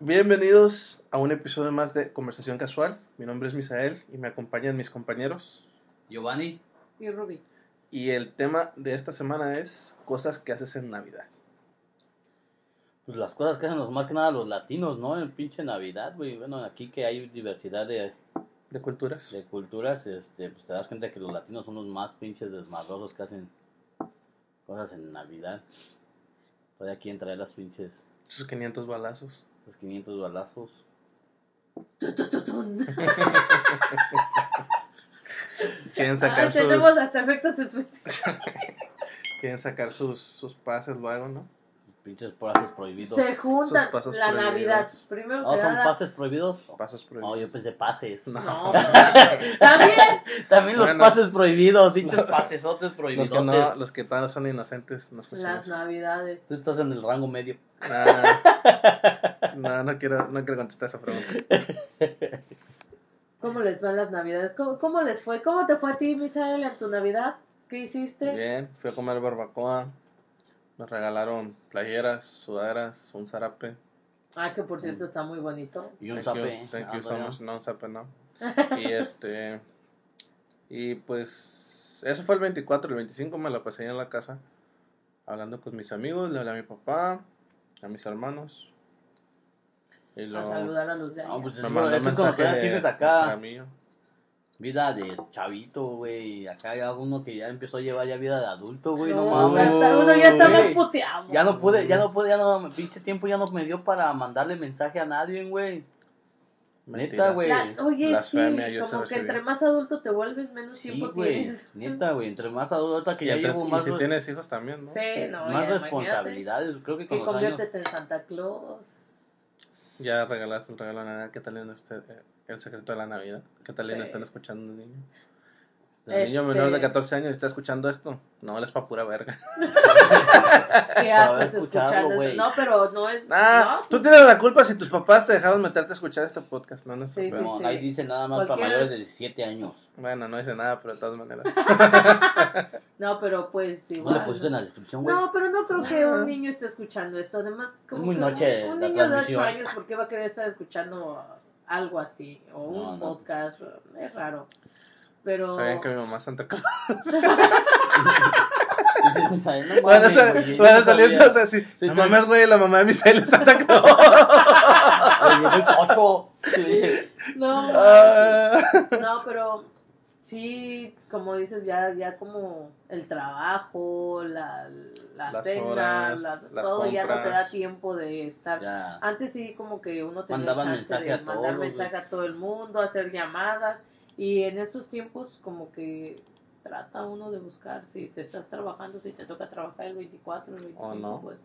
Bienvenidos a un episodio más de Conversación Casual. Mi nombre es Misael y me acompañan mis compañeros. Giovanni. Y Ruby. Y el tema de esta semana es cosas que haces en Navidad. Pues las cosas que hacen los, más que nada los latinos, ¿no? En pinche Navidad, güey. Bueno, aquí que hay diversidad de, ¿De culturas? de culturas, este, pues te das cuenta que los latinos son los más pinches desmadrosos que hacen cosas en Navidad. Todavía quieren traer las pinches, Sus 500 balazos. Esos 500 balazos. Quieren sacar, Ah, tenemos sus, hasta efectos especiales. quieren sacar sus, sus pases luego, ¿no? Pinches pases prohibidos. Se juntan la prohibidos. Navidad. Primero ¿No que son nada. pases prohibidos? Pasos No, prohibidos. yo pensé pases. No. No, también. También los Bueno. pases prohibidos, pinches pasesotes Los prohibidos. que, no, los que son inocentes no Las. Navidades. Tú estás en el rango medio. Ah, no, no quiero, no quiero contestar esa pregunta. ¿Cómo les van las Navidades? ¿Cómo, cómo les fue? ¿Cómo te fue a ti, Misael, en tu Navidad? ¿Qué hiciste? Bien, fui a comer barbacoa. Me regalaron playeras, sudaderas, un zarape. Ah, que por cierto está muy bonito. Y un Thank you, zape. Thank Ah, you so much. No, un zape no. Y este. Y pues. Eso fue el 24. El 25 me la pasé en la casa. Hablando con mis amigos. Le hablé a mi papá. A mis hermanos. Y A luego. saludar a los de No, allá. pues Me eso, mandó un eso es como que ya mensaje tienes a acá mí. Vida de chavito, güey. Acá hay uno que ya empezó a llevar ya vida de adulto, güey. No, No, mames. hasta uno ya está más Güey, puteado. Ya no pude, ya no pude, ya no, pinche tiempo ya no me dio para mandarle mensaje a nadie, güey. Neta, güey. Oye, sí, como que entre más adulto te vuelves, menos Sí, tiempo tienes. Neta, güey. Entre más adulta que Y, ya entre- llevo y más, si res- tienes hijos también, ¿no? Sí, no, más ya, imagínate. responsabilidades. Creo que con Que los años. conviértete en Santa Claus. Ya regalaste el regalo de Navidad. ¿Qué tal viene usted? eh, El secreto de la Navidad. ¿Qué tal viene Sí. están escuchando niño? El niño Este- menor de 14 años está escuchando esto. No, él es pa' pura verga. ¿Qué haces escuchando güey. esto? No, pero no es. Ah, no, tú tienes la culpa si tus papás te dejaron meterte a escuchar este podcast. No, no es tu Sí, sí, Como sí. ahí dice nada más para mayores de 17 años. Bueno, no dice nada, pero de todas maneras. no, pero pues ¿No igual. le pusiste en la descripción, güey? No, pero no creo que un niño esté escuchando esto. Además, como Es muy noche un, un niño de 8 transmisión. años, ¿por qué va a querer estar escuchando algo así? O un No, no. podcast. Es raro. Pero. Sabían que mi mamá es Santa Claus. Dice Misael, no Van a, mames, sa- güey, yo van a no salir sabía. todos así. Sí, no está- mames, güey, la mamá de Misael es Santa Claus. Oye, yo soy pocho. Sí. No, Ah. no, pero sí, como dices, ya, ya como el trabajo, la, la Las cena, horas, la- las todo ya no te da compras. tiempo de estar. Ya. Antes sí, como que uno tenía Mandaban chance mensaje de a mandar todos, mensaje a todo el mundo, hacer llamadas. Y en estos tiempos, como que trata uno de buscar, si te estás trabajando, si te toca trabajar el 24, el 25, O no. pues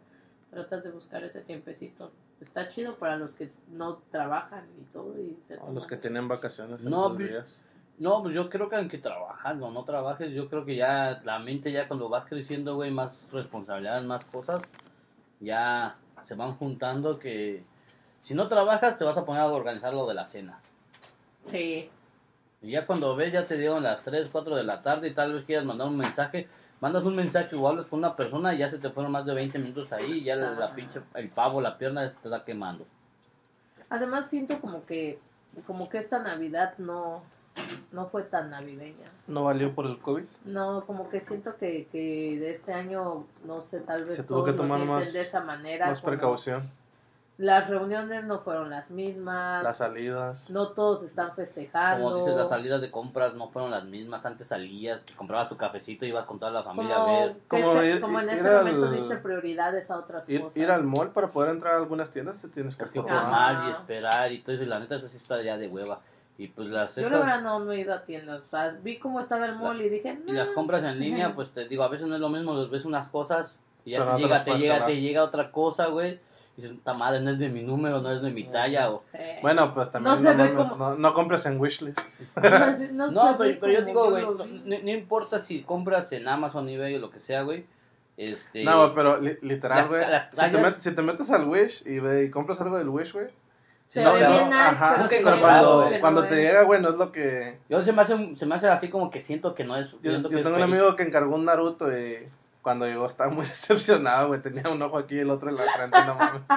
tratas de buscar ese tiempecito. Está chido para los que no trabajan y todo. Y se O toman los que tienen vacaciones en No, dos días. No, pues yo creo que aunque trabajas o no trabajes, yo creo que ya la mente ya cuando vas creciendo, güey, más responsabilidades, más cosas, ya se van juntando que si no trabajas te vas a poner a organizar lo de la cena. Sí. Y ya cuando ves, ya te dieron las 3, 4 de la tarde y tal vez quieras mandar un mensaje, mandas un mensaje o hablas con una persona y ya se te fueron más de 20 minutos ahí y ya la, la Ah. pinche, el pavo, la pierna se te está quemando. Además siento como que como que esta Navidad no no fue tan navideña. ¿No valió por el COVID? No, como que siento que, que de este año, no sé, tal vez Se tuvo que tomar más- de esa manera. Más como precaución. Las reuniones no fueron las mismas. Las salidas. no todos están festejando. Como dices, las salidas de compras no fueron las mismas. Antes salías, te comprabas tu cafecito, ibas con toda la familia a como, ver. que Como este- ir- como en ir este al- momento diste prioridades a otras Ir, cosas. ir al mall para poder entrar a algunas tiendas te tienes que formar. y esperar y todo eso. Y la neta, eso sí está ya de hueva. Y pues las, Yo la verdad no, no he ido a tiendas. O sea, vi cómo estaba el mall y dije, y las "Nah". compras en línea, pues te digo, a veces no es lo mismo. Ves unas cosas y ya Pero te no te llega, te llega, te llega otra cosa, güey. Y dices, esta madre no es de mi número, no es de mi talla. O... Sí. Bueno, pues también No no, mames, como- no, no compres en Wishlist. no, No, pero, pero yo digo, güey, no, no importa si compras en Amazon, eBay o lo que sea, güey. Este, No, pero li- literal, güey. Si, te tallas- met- si te metes al Wish y, ve, y compras algo del Wish, güey. Se no, ve no, bien nice, ajá, pero, cuando, no te es. llega, güey, no es lo que... Yo se me, hace, se me hace así como que siento que no es. Yo, tengo es un amigo que encargó un Naruto y cuando llegó estaba muy decepcionado, güey. Tenía un ojo aquí y el otro en la frente, no mames.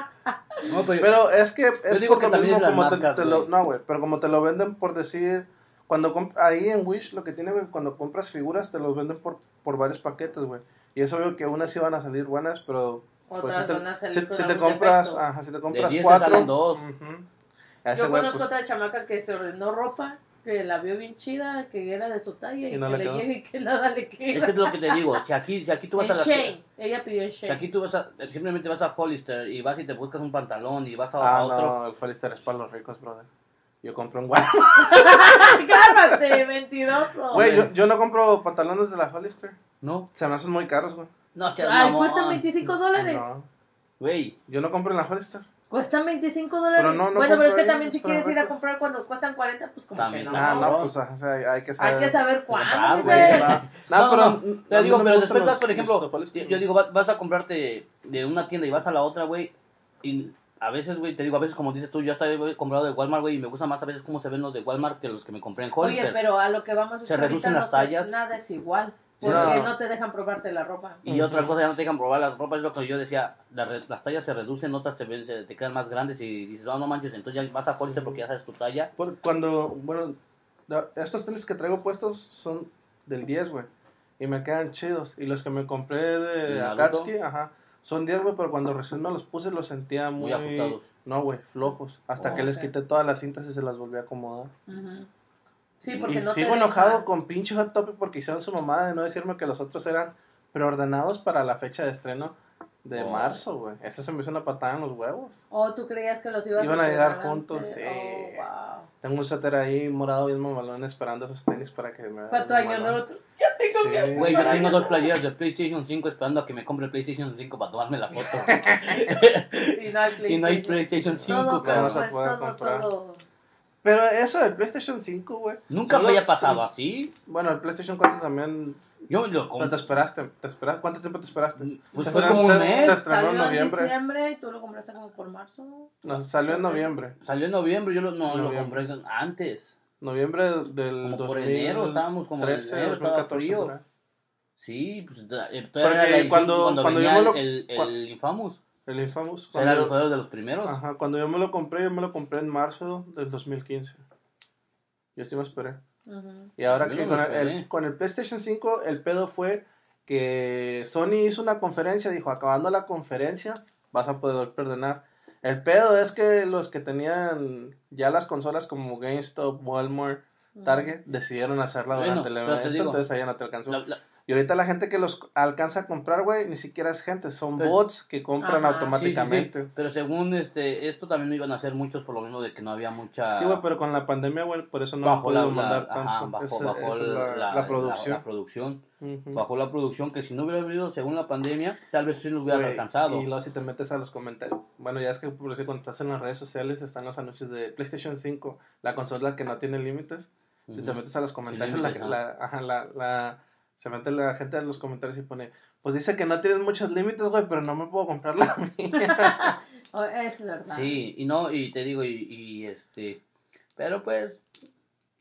No, pero, Pero es que es digo que lo mismo como te- marcas, te, lo, güey. no, güey, pero como te lo venden por decir cuando comp- ahí en Wish lo que tiene, güey, cuando compras figuras te los venden por por varios paquetes, güey. Y es obvio que unas sí van a salir buenas, pero pues Otras si te, van a salir si- con si te compras, defecto. ajá, si te compras 10 te cuatro, salen dos. A ese Yo conozco pues, otra chamaca que se ordenó ropa, que la vio bien chida, que era de su talla y, Y no que le llega y que nada le es queda. que es lo que te digo. Si aquí, si aquí tú vas En a la. Shane, ella pidió Si Shane. aquí tú vas a, simplemente vas a Hollister y vas y te buscas un pantalón y vas a, Ah, a otro. no, el Hollister es para los ricos, brother. Yo compro un Walmart. ¡Cálmate, mentiroso! Güey, yo, yo no compro pantalones de la Hollister. No, Se me hacen muy caros, güey. no seas Ay, mamón. cuestan 25 dólares. No, Güey, yo no compro en la Hollister. Cuestan 25 dólares. Pero no, no bueno, pero es que ahí, también si quieres ir a comprar cuando cuestan 40, pues como También que no. Ah, no, pues o sea, hay, que saber. Hay que saber cuándo. Comprar, dice. güey. No, pero, Te digo, pero después vas, por ejemplo, yo digo, vas, a comprarte de una tienda y vas a la otra, güey, y a veces, güey, te digo, a veces como dices tú, yo hasta he comprado de Walmart, güey, y me gusta más a veces cómo se ven los de Walmart que los que me compré en Oye, Hollister. pero a lo que vamos es Se reducen las tallas. nada es igual. Porque No. no. te dejan probarte la ropa. Y otra cosa, ya no te dejan probar las ropas, es lo que yo decía, las, re- las tallas se reducen, otras te, ven, se- te quedan más grandes y dices, no, no manches, entonces ya vas a Sí. porque ya sabes tu talla. Por- Cuando, bueno, estos tenis que traigo puestos son del 10, güey. Y me quedan chidos. Y los que me compré ¿De? Akatsuki, ajá, son 10, güey, pero cuando recién me los puse los sentía muy... Muy ajustados. No, güey, flojos. Hasta Oh, que les ok. quité todas las cintas y se las volví a acomodar. Sí, porque y no sigo enojado con pinche Hot Topic porque hicieron su mamada de no decirme que los otros eran preordenados para la fecha de estreno de Oh. marzo, güey. Eso se me hizo una patada en los huevos. ¿O tú creías que los ibas Iban a llegar juntos, antes? sí. Oh, wow. Tengo un suéter ahí morado bien mamalón esperando esos tenis para que me Para tu año nuevo. Ya tengo Sí. mi Güey, yo tengo dos playeras de PlayStation 5 esperando a que me compre el PlayStation 5 para tomarme la foto. Y no hay PlayStation, Y no hay PlayStation 5, todo, cabrón. No se pues, puede todo, comprar. todo. Pero eso del PlayStation 5, güey. Nunca me había pasado así. Bueno, el PlayStation 4 también. Yo lo ¿Cuánto compré. esperaste? ¿Te espera- ¿Cuánto tiempo te esperaste? Pues Se fue estrenó- como un se- mes. Se estrenó Salió en en noviembre. diciembre y tú lo compraste como por marzo. No, salió en noviembre. Salió en noviembre, yo lo, no, lo compré antes. Noviembre del Como 2013, por enero, estábamos como en enero, estaba 2014, frío. Sí, pues eh, Porque todavía era la edición cuando- cuando, cuando venía yo me lo- el, el, cua- el Infamous. El Infamous. Cuando, fue de los primeros. ajá, cuando yo me lo compré, yo me lo compré en marzo del 2015. Yo sí me esperé. Y ahora que con el, el- con el PlayStation 5 el pedo fue que Sony hizo una conferencia, dijo, acabando la conferencia vas a poder ordenar. El pedo es que los que tenían ya las consolas como GameStop, Walmart, Target, decidieron hacerla Bueno, durante el evento, digo, entonces allá no te alcanzó. La- la- Y ahorita la gente que los alcanza a comprar, güey, ni siquiera es gente, son Pues- bots que compran Ajá. automáticamente. Sí, Pero según este, esto también no iban a hacer muchos por lo menos de que no había mucha... Sí, güey, pero con la pandemia, güey, por eso no bajo la, mandar ajá, bajó, Esa- bajó esa es la, la, la producción. la producción. Ujú. Bajó la producción que si no hubiera habido según la pandemia, tal vez sí lo hubieran Güey, alcanzado. Y luego si te metes a los comentarios. Bueno, ya es que por eso cuando estás en las redes sociales están los anuncios de PlayStation 5, la consola que no tiene límites. Si te metes a los comentarios, límites, la, ¿no? la- ajá, la- la- se mete la gente a los comentarios y pone, pues dice que no tienes muchos límites, güey, pero no me puedo comprar la mía. Oh, es verdad. Sí, y no, y te digo, y, y este, pero pues,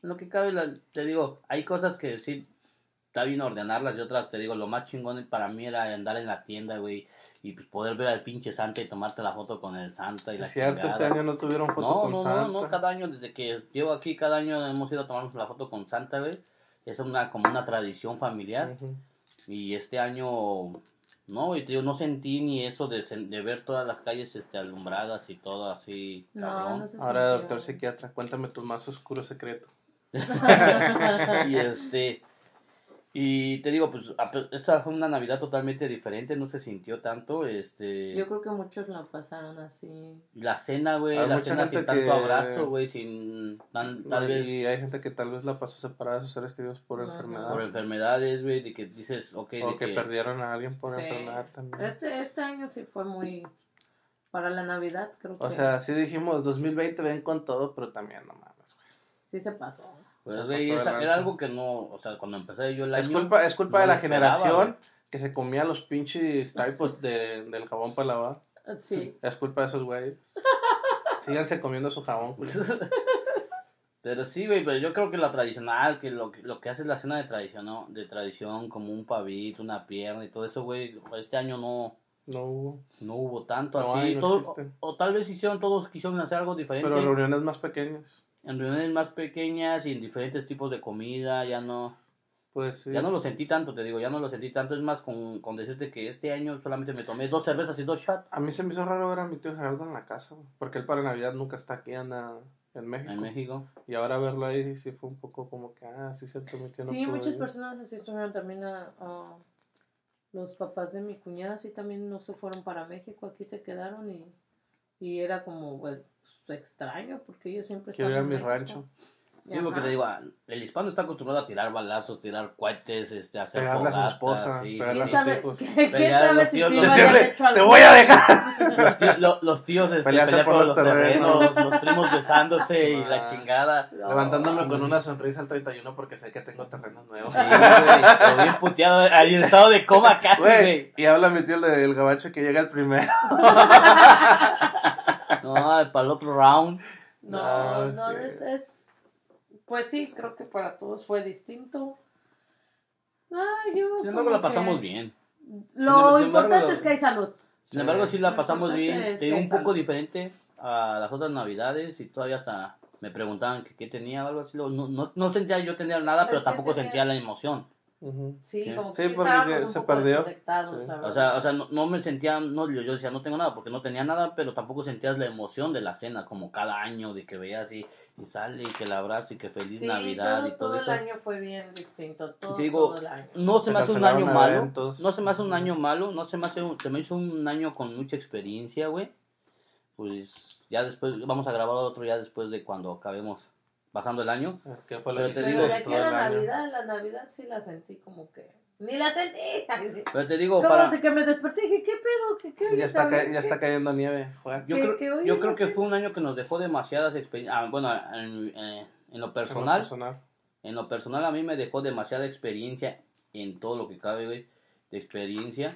lo que cabe, la- te digo, hay cosas que sí, está bien ordenarlas y otras, te digo, lo más chingón para mí era andar en la tienda, güey, y pues poder ver al pinche Santa y tomarte la foto con el Santa y la Es cierto, este año no tuvieron foto No, con no, Santa. no, no, cada año, desde que llevo aquí, cada año hemos ido a tomarnos la foto con Santa, güey, es una, como una tradición familiar. Y este año, no, y te digo, no sentí ni eso de, de ver todas las calles este, alumbradas y todo así. No, cabrón. no Ahora, doctor psiquiatra, cuéntame tu más oscuro secreto. y este, y te digo, pues, esta fue una Navidad totalmente diferente, no se sintió tanto, este, Yo creo que muchos la pasaron así. y la cena, güey, la cena sin tanto que- abrazo, güey, sin tan, tal No, vez Y hay gente que tal vez la pasó separada de sus seres queridos por Ajá. enfermedad. por enfermedades, güey, de que dices, ok, o de que, que, perdieron a alguien por Sí. enfermedad también. Este, este año sí fue muy. Para la Navidad, creo que O sea, sí dijimos 2020 ven con todo, pero también no mames, güey. sí se pasó. Pues, güey, esa- era algo que no, o sea, cuando empecé yo el año. Es culpa, es culpa no de la esperaba, generación güey. que se comía los pinches typos de, del jabón para lavar. Sí. Es culpa de esos güeyes. Síganse comiendo su jabón, güey. Pero sí, güey, pero yo creo que la tradicional, que lo, que- lo que hace es la cena de tradición, ¿no? De tradición, como un pavito, una pierna y todo eso, güey, este año no, No hubo. No hubo tanto No así. hay, no todo- existen. o, o tal vez hicieron todos, quisieron hacer algo diferente. Pero reuniones más pequeñas. En reuniones más pequeñas y en diferentes tipos de comida, ya no. Pues sí. Ya no lo sentí tanto, te digo, ya no lo sentí tanto. Es más, con, con decirte que este año solamente me tomé dos cervezas y dos shots A mí se me hizo raro ver a mi tío Gerardo en la casa, porque él para Navidad nunca está aquí, anda en México. en México. Y ahora verlo ahí sí fue un poco como que, ah, sí, cierto, mi tío no Sí, muchas ir. personas así estuvieron también a, a- los papás de mi cuñada, sí también no se fueron para México, aquí se quedaron y, y era como pues, extraño porque ellos siempre Quiero ir a mi México. rancho. Yo lo que te digo, el hispano está acostumbrado a tirar balazos, tirar cohetes, este, hacer Pegarle a su fogatas, esposa, sí, pegarle sí, ¿Quién a sus sabe, hijos. ¿quién Pelear a sabe los si tíos, sí los Decirle, te voy a vez"? dejar. Los tíos, lo- los tíos este, pelear por por los los terrenos, terrenos. los primos besándose y la chingada. No. Levantándome con una sonrisa al 31 porque sé que tengo terrenos nuevos. Sí, güey, bien puteado, en estado de coma casi, Güey, güey. y habla mi tío del gabacho que llega el primero. No, para el otro round. No, No, no, sí. es, es- Pues sí, creo que para todos fue distinto. Ay, yo. Sin embargo, la pasamos que- bien. Lo embargo, importante es que hay salud. Sin embargo, sí la pasamos bien. es que un poco diferente a las otras navidades y todavía hasta me preguntaban que qué tenía o algo así. No, no, no sentía yo tener nada, pero ¿Qué tampoco tenía? sentía la emoción. Sí, como Sí, que sí porque estábamos un se poco perdió. Sí. O sea, o sea no, no me sentía, no, yo, yo decía, no tengo nada porque no tenía nada, pero tampoco sentías la emoción de la cena, como cada año, de que veías y, y sale y que el abrazo y que feliz Sí, Navidad todo, y todo, todo eso. el año fue bien distinto. Todo, digo, todo el año. No se, Se me hace un año malo, eventos. no se me hace un año malo, no se me hace un, se me hizo un año con mucha experiencia, güey. Pues ya después, vamos a grabar otro ya después de cuando acabemos pasando el año. ¿Qué fue lo Pero que te Pero digo, de aquí a la? Navidad, la Navidad sí la sentí como que. Ni la sentí. Pero te digo, Como para... de que me desperté y dije, ¿qué pedo? ¿Qué, qué Ya está, ca- ya está cayendo nieve. Yo creo, yo creo que fue un año que nos dejó demasiadas experiencias. bueno, en, eh, en lo personal, personal. en lo personal a mí me dejó demasiada experiencia en todo lo que cabe, güey, de experiencia.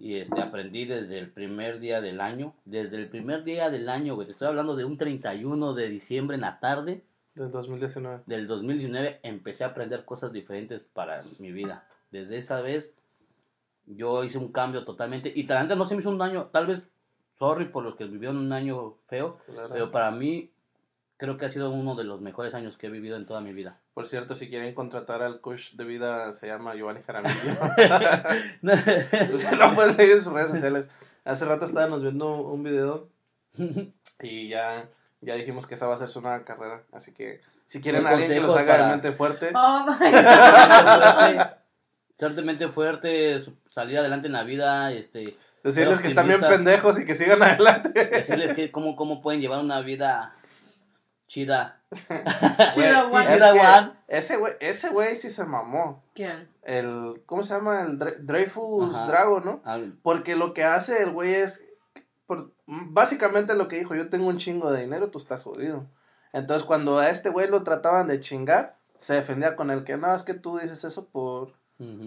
Y este, aprendí desde el primer día del año. Desde el primer día del año, güey. Te estoy hablando de un 31 de diciembre en la tarde Del 2019. del 2019. Empecé a aprender cosas diferentes para mi vida. Desde esa vez yo hice un cambio totalmente. Y tal vez no se me hizo un año, tal vez, sorry por los que vivieron un año feo. Claro. Pero para mí creo que ha sido uno de los mejores años que he vivido en toda mi vida. Por cierto, si quieren contratar al coach de vida, se llama Giovanni Jaramillo. Ustedes lo pueden seguir en sus redes sociales. Hace rato estábamos viendo un video y ya, ya dijimos que esa va a ser su nueva carrera. Así que si quieren a alguien que los haga de para- mente fuerte, Oh my god. Fuertemente fuerte, su- salir adelante en la vida, este, decirles que están bien pendejos y que sigan adelante. decirles que cómo, cómo pueden llevar una vida chida. Chida, Güey, es ese güey, ese güey sí se mamó. ¿Quién? El, ¿cómo se llama? El Dre- Dreyfus Ajá. Drago, ¿no? Al- Porque lo que hace el güey es, por- básicamente lo que dijo, yo tengo un chingo de dinero, tú estás jodido. Entonces cuando a este güey lo trataban de chingar, se defendía con el que no, es que tú dices eso por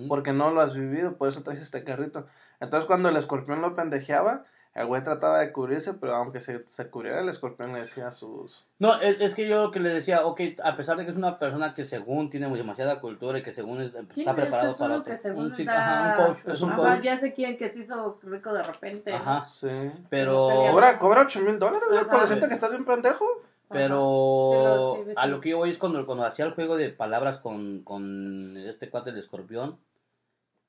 porque no lo has vivido, por eso traes este carrito. Entonces cuando el escorpión lo pendejeaba, el güey trataba de cubrirse, pero aunque se, se cubriera, el escorpión le decía sus... No, es, es que yo lo que le decía, ok, a pesar de que es una persona que según tiene demasiada cultura y que según es- ¿Quién está es? preparado Es para uno otro- que según un, sí, está- ajá, un coach, es un Ajá, coach, ya sé quién que se hizo rico de repente. ¿no? ajá, Sí. pero... Cobra, cobra 8 mil dólares, güey, por decirte que estás bien pendejo. Pero Sí, lo- sí, a lo que yo voy es cuando, cuando hacía el juego de palabras con, con este cuate del escorpión,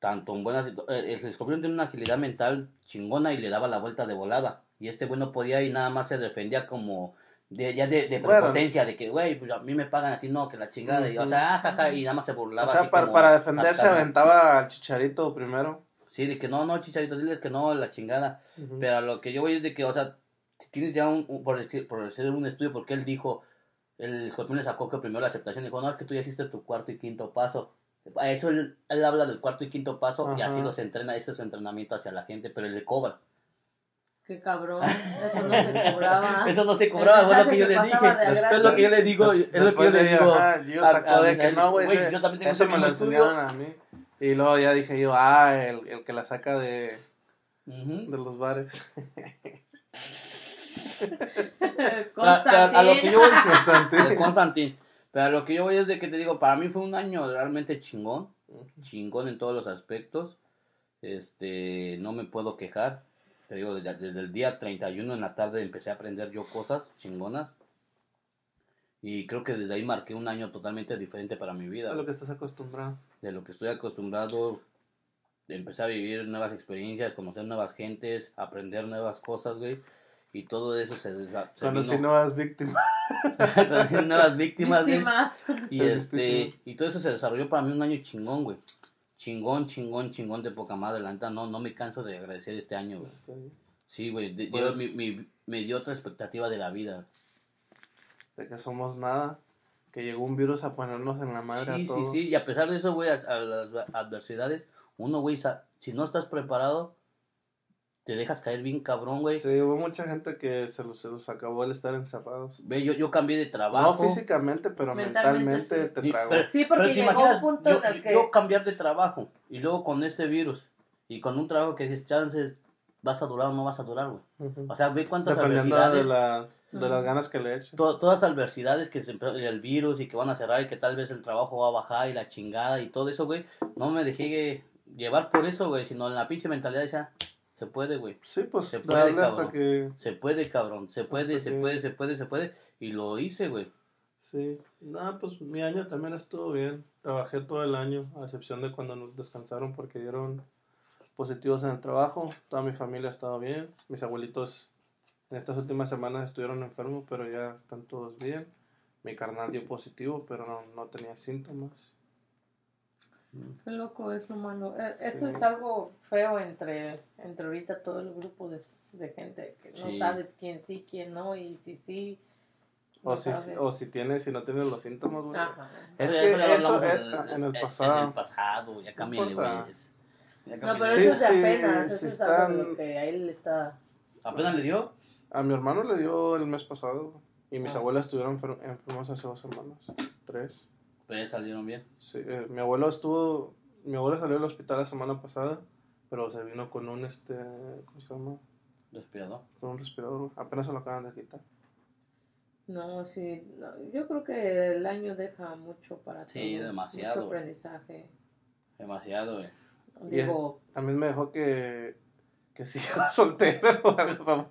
tanto en buenas... eh, El escorpión tiene una agilidad mental chingona y le daba la vuelta de volada. Y este güey no podía y nada más se defendía como... De, ya de, de Bueno. prepotencia, de que, güey, pues a mí me pagan a ti, no, que la chingada. Y, o sea, jaja, y nada más se burlaba. O sea, así para, como para defenderse aventaba al chicharito primero. Sí, de que no, no, chicharito, diles que no, la chingada. Pero a lo que yo voy es de que, o sea, si tienes ya un, un- por, decir, por decir un estudio, porque él dijo, el escorpión le sacó que primero la aceptación, dijo, no, es que tú ya hiciste tu cuarto y quinto paso. A eso él, él habla del cuarto y quinto paso y así los entrena, ese es su entrenamiento hacia la gente, pero él le cobra. Qué cabrón. Eso no se cobraba. Eso no se cobraba, fue lo que yo le dije. Es lo que yo le digo, es lo que yo le de- digo. yo sacó de que no, güey, güey, ese- yo también tengo eso me lo enseñaron a mí. Y luego ya dije yo, ah, el, el que la saca de, de los bares. A, a- a lo que yo voy, Constantín. Pero a lo que yo voy es de que te digo, para mí fue un año realmente chingón. chingón en todos los aspectos. Este, no me puedo quejar. Te digo, desde, desde el día 31 en la tarde empecé a aprender yo cosas chingonas. Y creo que desde ahí marqué un año totalmente diferente para mi vida. A lo que estás acostumbrado. De lo que estoy acostumbrado, empecé a vivir nuevas experiencias, conocer nuevas gentes, aprender nuevas cosas, güey. Y todo eso se, desa- se Conocí vino- nuevas víctimas. conocí nuevas víctimas. Víctimas. Y este, y todo eso se desarrolló para mí un año chingón, güey. Chingón, chingón, chingón de poca madre. La neta, no, no me canso de agradecer este año, güey. Sí, güey. de- Pues- yo- mi- mi- me dio otra expectativa de la vida. De que somos nada. Que llegó un virus a ponernos en la madre Sí, a sí, todos. sí. Y a pesar de eso, güey, a, a las adversidades, uno, güey, si no estás preparado, te dejas caer bien cabrón, güey. Sí, hubo mucha gente que se los, se los acabó el estar encerrados. Ve, yo, yo cambié de No trabajo. físicamente, pero Mentalmente, mentalmente, sí. te Y- pero- Sí, porque pero te llegó imaginas, un punto yo, en el que- yo cambiar de trabajo y luego con este virus y con un trabajo que dices, chances, vas a durar o no vas a durar, güey. Ujú. O sea, ve cuántas Dependiendo adversidades, de las, de las ganas que le echen. to- todas las adversidades que se el virus y que van a cerrar y que tal vez el trabajo va a bajar y la chingada y todo eso, güey. No me dejé llevar por eso, güey, sino en la pinche mentalidad decía, se puede, güey. Sí, pues Se puede, darle hasta que... Se puede, cabrón. Se puede, Hasta se que- puede, se puede, se puede. Y lo hice, güey. Sí. No, pues mi año también estuvo bien. Trabajé todo el año, a excepción de cuando nos descansaron porque dieron positivos en el trabajo. Toda mi familia ha estado bien. Mis abuelitos en estas últimas semanas estuvieron enfermos, pero ya están todos bien. Mi carnal dio positivo, pero no, no tenía síntomas. Qué loco es lo malo. Eh, Sí. Eso es algo feo entre, entre ahorita todo el grupo de, de gente que no Sí. sabes quién sí, quién no, y si sí. no O si, sabes. o si tienes, si no tienes los síntomas, güey. Es Pero que eso es en el en pasado. el pasado, ya cámbiale, güey. No, pero Sí, eso es de sí, apenas. eso es algo de lo que a él le está. ¿Apenas le dio? A mi hermano le dio el mes pasado. Y mis Ah. abuelas estuvieron enfer- enfermos hace dos semanas. Tres. Pero ya salieron bien. Sí, eh, mi abuelo estuvo. Mi abuelo salió del hospital la semana pasada. Pero se vino con un este. ¿Cómo se llama? Respirador. Con un respirador. Apenas se lo acaban de quitar. No, sí. no, yo creo que el año deja mucho para Sí, todos, demasiado. Mucho aprendizaje. Demasiado, güey. Digo, También me dejó que. Que siga soltero o algo para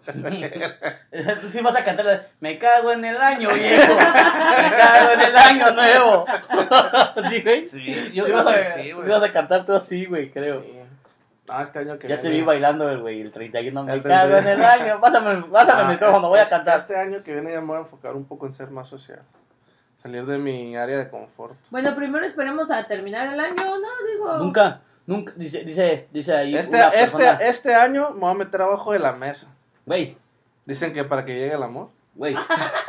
Tú sí vas a cantar la- Me cago en el año, viejo. Me cago en el año nuevo. ¿Sí, güey? Sí, Yo ibas a, sí, güey. ibas a cantar todo así, güey, creo. Sí. Ah, este año que Ya te vi bailando, el güey, el 31. Me El cago en 31. el año. Pásame, pásame Ah, el micrófono, voy a es- cantar. Este año que viene ya me voy a enfocar un poco en ser más social. Salir de mi área de confort. bueno, primero esperemos a terminar el año, ¿no? Digo. Nunca, nunca, dice, dice, dice ahí Este, una este, este año me voy a meter abajo de la mesa. güey, Dicen que para que llegue el amor. güey,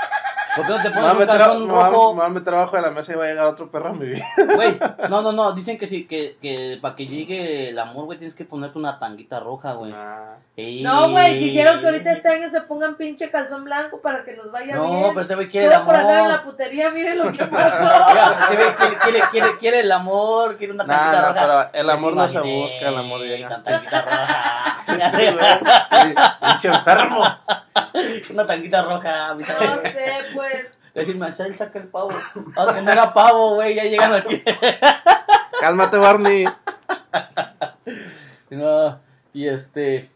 ¿por qué no te pones un meter, calzón rojo? me voy a meter abajo de la mesa y va a llegar otro perro a mi vida. Güey, no, no, no, dicen que sí, que, que para que llegue el amor, güey, tienes que ponerte una tanguita roja, güey. Nah. Ey. No, güey, dijeron que ahorita este año se pongan pinche calzón blanco para que nos vaya No, bien. pero este güey quiere el Todo por andar en la amor. putería, miren lo que Mira, pasó. este güey quiere, quiere, quiere, quiere el amor, quiere una tanguita nah, roja. pero el amor no se busca, el amor llega. Una tanguita roja. Este güey, pinche enfermo. una tanguita roja, mi No sé, pues. Decir, Marcel, saca el pavo. Ah, que no era pavo, güey, ya llegan aquí. Cálmate, Barney. No, y este.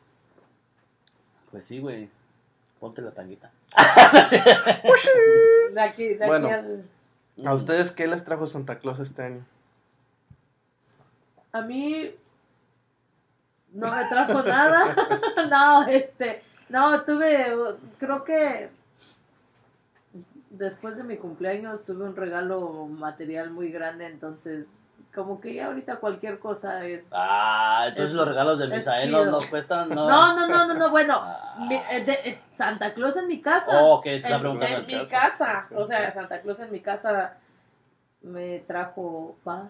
Pues sí, güey. Ponte la tanguita. De aquí, de aquí Bueno. al. ¿A ustedes qué les trajo Santa Claus este año? A mí. No me trajo nada. no, este. No, tuve. Creo que. Después de mi cumpleaños tuve un regalo material muy grande, entonces. Como que ya ahorita cualquier cosa es. Ah, entonces Es- los regalos de Misael no, chido. no cuestan. No, No, no, no, no, no, bueno. Ah. mi- eh, de- es Santa Claus en mi casa. Oh, ok, te en, estaba preguntando. en mi casa. O sea, Santa Claus en mi casa me trajo paz.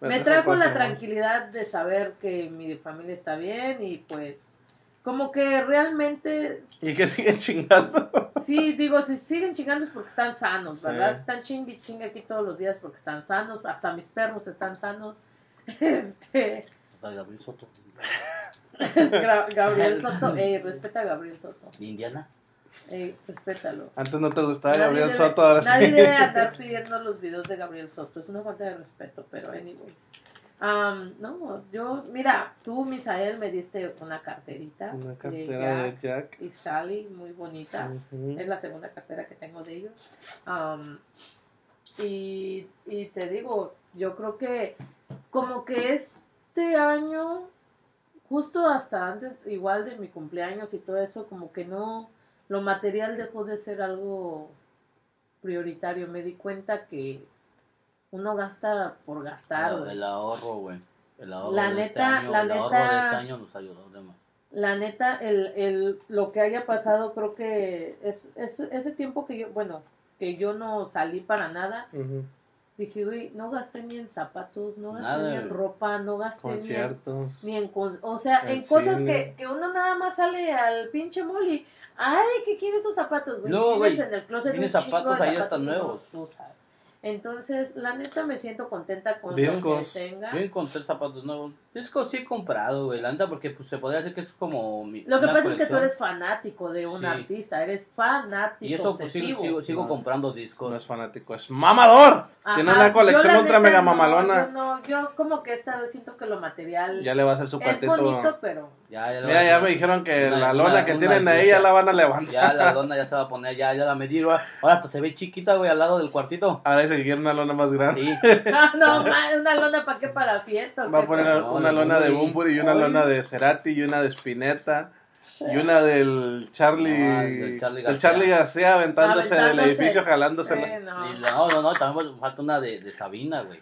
Me, trajo la tranquilidad de saber que mi familia está bien y pues como que realmente ¿Y que siguen chingando? sí digo si siguen chingando es porque están sanos, Sí. ¿verdad? Están chingue y chingue aquí todos los días porque están sanos, hasta mis perros están sanos. Este O sea, Gabriel Soto. Gabriel Soto, ey, respeta a Gabriel Soto. ¿De Indiana? Ey, respétalo. Antes no te gustaba Nadie Gabriel debe- Soto, ahora Nadie sí. debe andar pidiendo los videos de Gabriel Soto. Es una falta de respeto, pero anyways. Am, no, yo, mira, tú, Misael, me diste una carterita. Una cartera de Jack Jack. Y Sally, muy bonita. Es la segunda cartera que tengo de ellos. Y, y te digo, yo creo que como que este año, justo hasta antes, igual de mi cumpleaños y todo eso, como que no, lo material dejó de ser algo prioritario. Me di cuenta que uno gasta por gastar. El, güey. el ahorro, güey. El ahorro La de este neta- año, la el ahorro neta- de este año nos ayudó de más. La neta, el, el, lo que haya pasado, creo que es, es ese tiempo que yo, bueno, que yo no salí para nada, Ujú. dije, güey, no gasté ni en zapatos, no gasté Nada, ni en ropa, no gasté ni en, Conciertos. ni en cos- o sea, en cosas que, que uno nada más sale al pinche y, ay, ¿qué quieres esos zapatos, güey? No, güey, en el closet tienes un zapatos de ahí hasta zapatos nuevos. usas. Entonces, la neta me siento contenta con lo Discos. que tenga. Yo encontré zapatos nuevos. Discos sí he comprado, güey. La neta, porque pues, se podría decir que es como. Mi, Lo que una pasa es que tú colección. eres fanático de un Sí. artista, eres fanático, Y eso, pues sigo, sigo, sigo No. comprando discos. No es fanático, es mamador. Ajá, Tiene una colección ultra neta mega no, mamalona. Yo, no, yo como que esta vez siento que lo material Ya le va a hacer su es cuartito. bonito, pero Ya, ya, Mira, ya me dijeron que Una- la una- lona que una tienen ahí ya la van a levantar. Ya la lona ya se va a poner, ya, ya la medí. Ahora ahora hasta se ve chiquita, güey, al lado del cuartito. Ahora que quiere una lona más grande. Sí. no, no, ma, una lona para qué para fiesta. ¿o Va a poner No, una de lona de. Bumburi y una lona de Cerati y una de Spinetta y una del Charlie, No, del Charlie del García. Charlie García aventándose del Aventándose. edificio Sí, jalándosela. no. Y no, no, no, también falta una de, de Sabina, güey.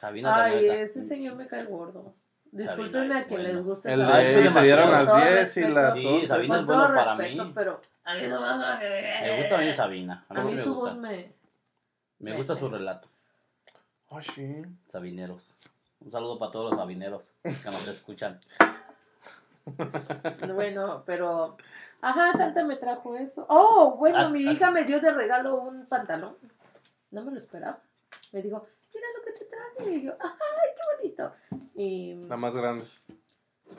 Sabina Ay, también está- ese señor me cae gordo. Sabina Discúlpenme es a quien bueno. les guste El Sabina. Ay, de pues se dieron las Con todo 10 y respeto. las Sí, 11. Sabina Con es bueno para respeto, mí. pero a mí, su voz no- Me gusta bien Sabina. A mí, A mí sí me su gusta. voz me... Me gusta su relato. Oh, sí. Sabineros. Un saludo para todos los sabineros que nos escuchan. Bueno, pero... Ajá, Santa me trajo eso. Oh, bueno, Ah, mi ah. hija me dio de regalo un pantalón. No me lo esperaba. Me dijo, mira lo que te traje. Y yo, ay, qué bonito. Y... La más grande.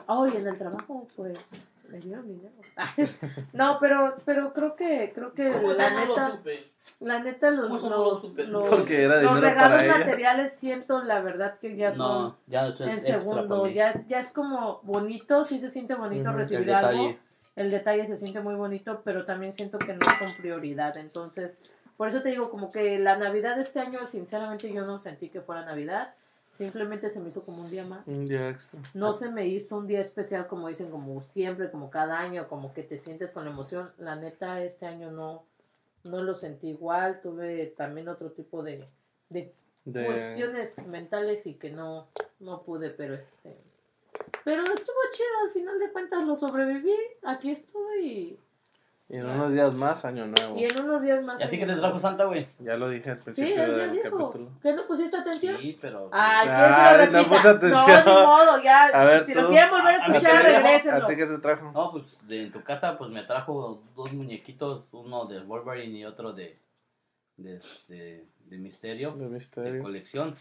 Oh, y en el trabajo, pues, me dieron dinero. no, pero, pero creo que, creo que la neta, la neta los, ¿Cómo no lo los, supe? los, Porque era los regalos para ella. materiales siento la verdad que ya son No, ya es en segundo, ya es, ya es como bonito, sí se siente bonito recibir el detalle. algo, el detalle se siente muy bonito, pero también siento que no son prioridad, entonces, por eso te digo, como que la Navidad de este año, sinceramente yo no sentí que fuera Navidad, simplemente se me hizo como un día más. Un día extra. No se me hizo un día especial como dicen, como siempre, como cada año, como que te sientes con la emoción. La neta, este año no, no lo sentí igual. Tuve también otro tipo de, de De... cuestiones mentales y que no, no pude, pero este... Pero estuvo chido, al final de cuentas lo sobreviví. Aquí estoy Y en unos días más, año nuevo. y en unos días más... ¿Y a ti qué te trajo Santa, güey? Ya lo dije al Sí, principio él ya del dijo. capítulo. ¿Qué no pusiste atención? Sí, pero... Ay, Ay, ¿quieres que lo no puse atención. No, ni modo, ya. A ver, si tú. lo quieren volver a A- a mí escuchar, regrésenlo. ¿A ti qué te trajo? No, pues de en tu casa pues me trajo dos muñequitos, uno de Wolverine y otro de de, de, de Misterio, De de misterio. colección.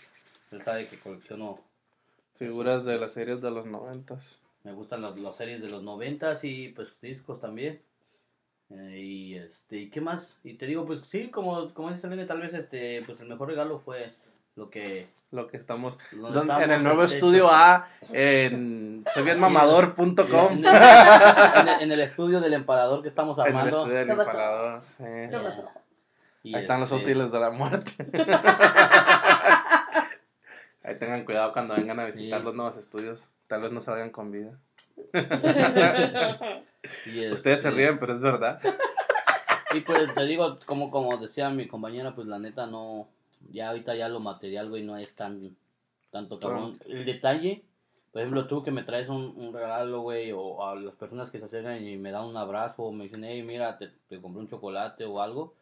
Usted sabe que colecciono, Figuras de las series de los noventas. me gustan los- las series de los noventas y pues discos también. Eh, y este, ¿y qué más? Y te digo, pues sí, como, como dice Selene, tal vez este, pues el mejor regalo fue lo que Lo que estamos... Donde don- estamos en el nuevo estudio A en soybienmamador.com en, en el, en el estudio del empalador que estamos En el armando. estudio del sí. ¿Qué pasó? y Ahí están los este, útiles de la muerte. Ahí tengan cuidado cuando vengan a visitar Sí. los nuevos estudios. Tal vez no salgan con vida. Ustedes se ríen, pero es verdad. Y pues te digo, como, como decía mi compañera, pues la neta no, ya ahorita ya lo material, güey, no es tan, tanto cabrón. El detalle, por ejemplo, tú que me traes un, un regalo, güey, o a las personas que se acercan y me dan un abrazo, o me dicen, hey, mira, te, te compré un chocolate o algo.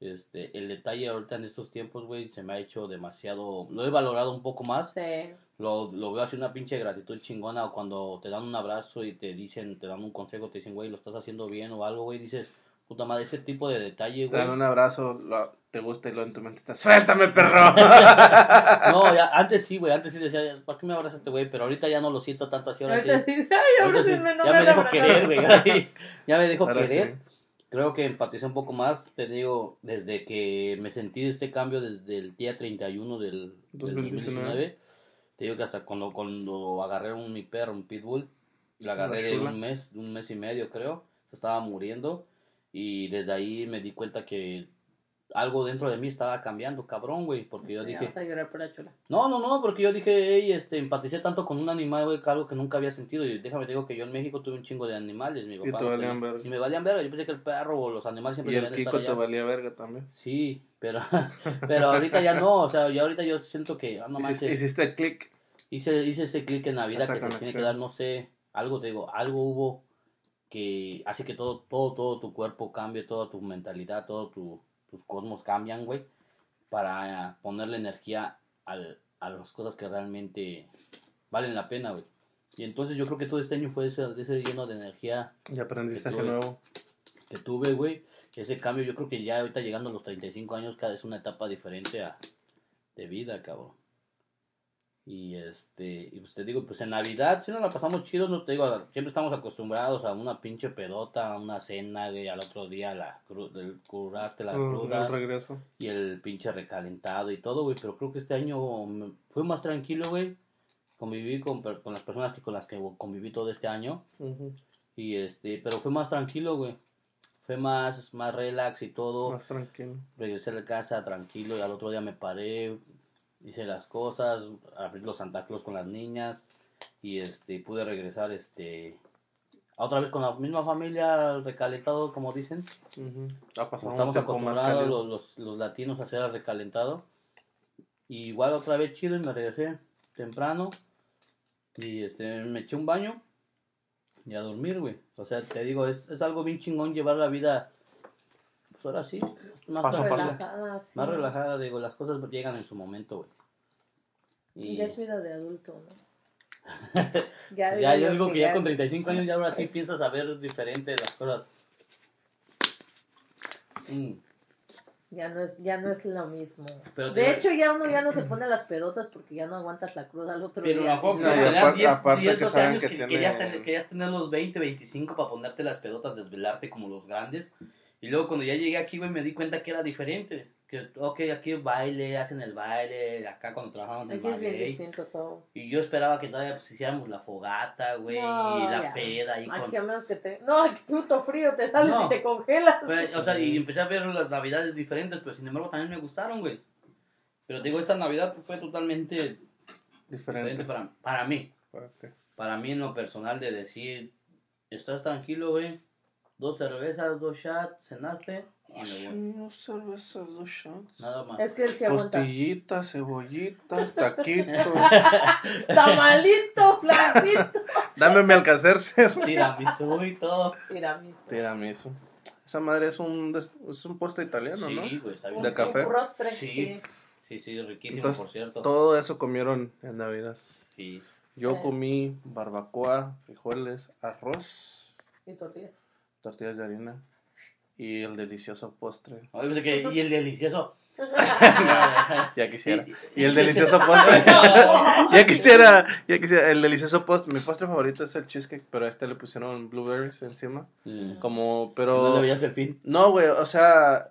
Este, el detalle ahorita en estos tiempos, güey, se me ha hecho demasiado, lo he valorado un poco más. Sí. Lo, lo veo así una pinche gratitud chingona o cuando te dan un abrazo y te dicen, te dan un consejo, te dicen, güey, lo estás haciendo bien o algo, güey, dices, puta madre, ese tipo de detalle, Te güey. dan un abrazo, lo- te gusta y luego en tu mente estás, ¡suéltame, perro! No, ya, antes sí, güey, antes sí decía, ¿para qué me abrazas este güey? Pero ahorita ya no lo siento tanto así, ahora sí. Ahorita sí, ay, Ahorita sí, no ya me me dejó abrazan. querer, güey, sí, ya me dejó Ahora querer. sí. Creo que empaticé un poco más, te digo, desde que me sentí de este cambio desde el día 31 del, del 2019. 2019. Te digo que hasta cuando, cuando agarré un mi perro, un pitbull, la agarré de un mes, un mes y medio creo, se estaba muriendo y desde ahí me di cuenta que algo dentro de mí estaba cambiando, cabrón, güey, porque yo dije, vas a llorar por la chula. no, no, no, porque yo dije, hey, este, empaticé tanto con un animal, güey, que algo que nunca había sentido. Y déjame te digo que yo en México tuve un chingo de animales. Mi Y papá te los valían verga. Y me valían verga. Yo pensé que el perro o los animales siempre Y el Kiko estar te valía verga también. Sí, pero, pero ahorita ya no. O sea, ya ahorita yo siento que, ah, no hiciste, manches, hiciste clic. hice, hice ese clic en la vida Esa que se tiene conexión. que dar, no sé, algo te digo, algo hubo que hace que todo, todo, todo tu cuerpo cambie, toda tu mentalidad, todo tu, tus cosmos cambian, güey, para ponerle energía al, a las cosas que realmente valen la pena, güey. Y entonces yo creo que todo este año fue ese, ese lleno de energía Y aprendizaje Que tuve. nuevo. que tuve, güey. Ese cambio, yo creo que ya ahorita llegando a los 35 años, cada vez es una etapa diferente a, de vida, cabrón. Y este, y pues te digo, pues en Navidad sí nos la pasamos chido, no te digo, siempre estamos acostumbrados a una pinche pedota, a una cena, güey, al otro día la cru- del curarte la Mm, cruda el regreso. y el pinche recalentado y todo, güey, pero creo que este año fue más tranquilo, güey. Conviví con, con las personas que con las que conviví todo este año. Y este, pero fue más tranquilo, güey. Fue más, más relax y todo. Más tranquilo. Regresé a la casa tranquilo y al otro día me paré, hice las cosas, abrí los Santa Claus con las niñas y este, pude regresar este, otra vez con la misma familia, recalentado como dicen. Ha pasado Como un estamos acostumbrados los, los, los latinos a hacer el recalentado. Y igual otra vez chido y me regresé temprano. Y este, me eché un baño y a dormir, güey. O sea, te digo, es, es algo bien chingón llevar la vida, pues ahora sí, más, Paso. Relajada, sí. más relajada, digo, las cosas llegan en su momento, güey. Y Ya es vida de adulto, ¿no? ya, ya, yo digo que ya con 35 años ya ahora sí piensas a ver diferente las cosas. Mm. Ya no es, ya no es lo mismo. Pero de hecho, ya uno ya no se pone las pedotas porque ya no aguantas la cruda al otro Pero día. a poco No, aparte- 10, aparte 10, que 12 saben años que que, tiene- querías, tener, querías tener los 20, 25 para ponerte las pedotas, desvelarte como los grandes. Y luego cuando ya llegué aquí, güey, me di cuenta que era diferente. Que, ok, aquí baile, hacen el baile, acá cuando trabajamos en Aquí es bien Maguey. distinto todo. Y yo esperaba que todavía pues hiciéramos la fogata, güey, No, y la ya. peda ahí con... Aquí a menos que te... No, puto frío, te sales No. y te congelas. Pues, o sea, y empecé a ver las navidades diferentes, pero sin embargo también me gustaron, güey. Pero te digo, esta navidad fue totalmente Diferente. diferente para, para mí. Para para mí en lo personal de decir, estás tranquilo, güey, dos cervezas, dos shots, cenaste y me voy. Dos cervezas, dos shots. Nada más. Es que él se aguanta. Costillitas, cebollitas, taquitos. Tamalito, flancito. Dame mi alcacercer. Tiramisú y todo. Tiramisu. Tiramisu. Esa madre es un, des- es un postre italiano, ¿no? Sí, güey, está bien. ¿De café? Un rostre, Sí. sí. Sí, sí, riquísimo, Entonces, por cierto. Todo eso comieron en Navidad. Sí. Yo comí barbacoa, frijoles, arroz, Y tortilla. Tortillas de harina y el delicioso postre. Oye, pues, que- y el delicioso. Ya quisiera. Y- el delicioso postre. ya quisiera, ya quisiera. El delicioso postre. Mi postre favorito es el cheesecake, pero a este le pusieron blueberries encima. Mm. Como, No pero. le veías el fin. No, güey, o sea.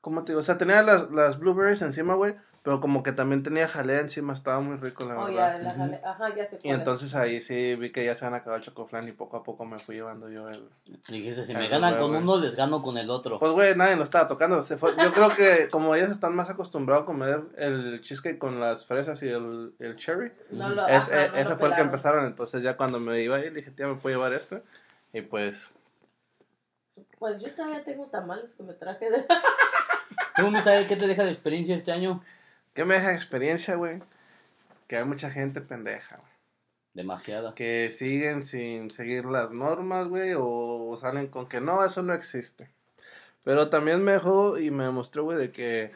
¿Cómo te digo? O sea, tenía las, las blueberries encima, güey. Pero como que también tenía jalea encima. Estaba muy rico, la Oh, verdad. ya, la jale- Ajá, ya sé Y entonces ahí sí vi que ya se van a acabar el chocoflan y poco a poco me fui llevando yo el... Dijiste, si me ganan con uno, les gano con el otro. Pues güey, nadie lo estaba tocando. Se fue- Yo creo que como ellos están más acostumbrados a comer el cheesecake con las fresas y el, el cherry, No lo- es, ajá, eh, no ese lo fue el que empezaron. Entonces ya cuando me iba a ir, le dije, tía, ¿me puedo llevar este? Y pues, Pues yo todavía tengo tamales que me traje de... ¿Tú, Misael, qué te deja de experiencia este año? ¿Qué me deja de experiencia, güey? Que hay mucha gente pendeja, güey. Demasiada. Que siguen sin seguir las normas, güey, o, salen con que no, eso no existe. Pero también me dejó y me demostró, güey, de que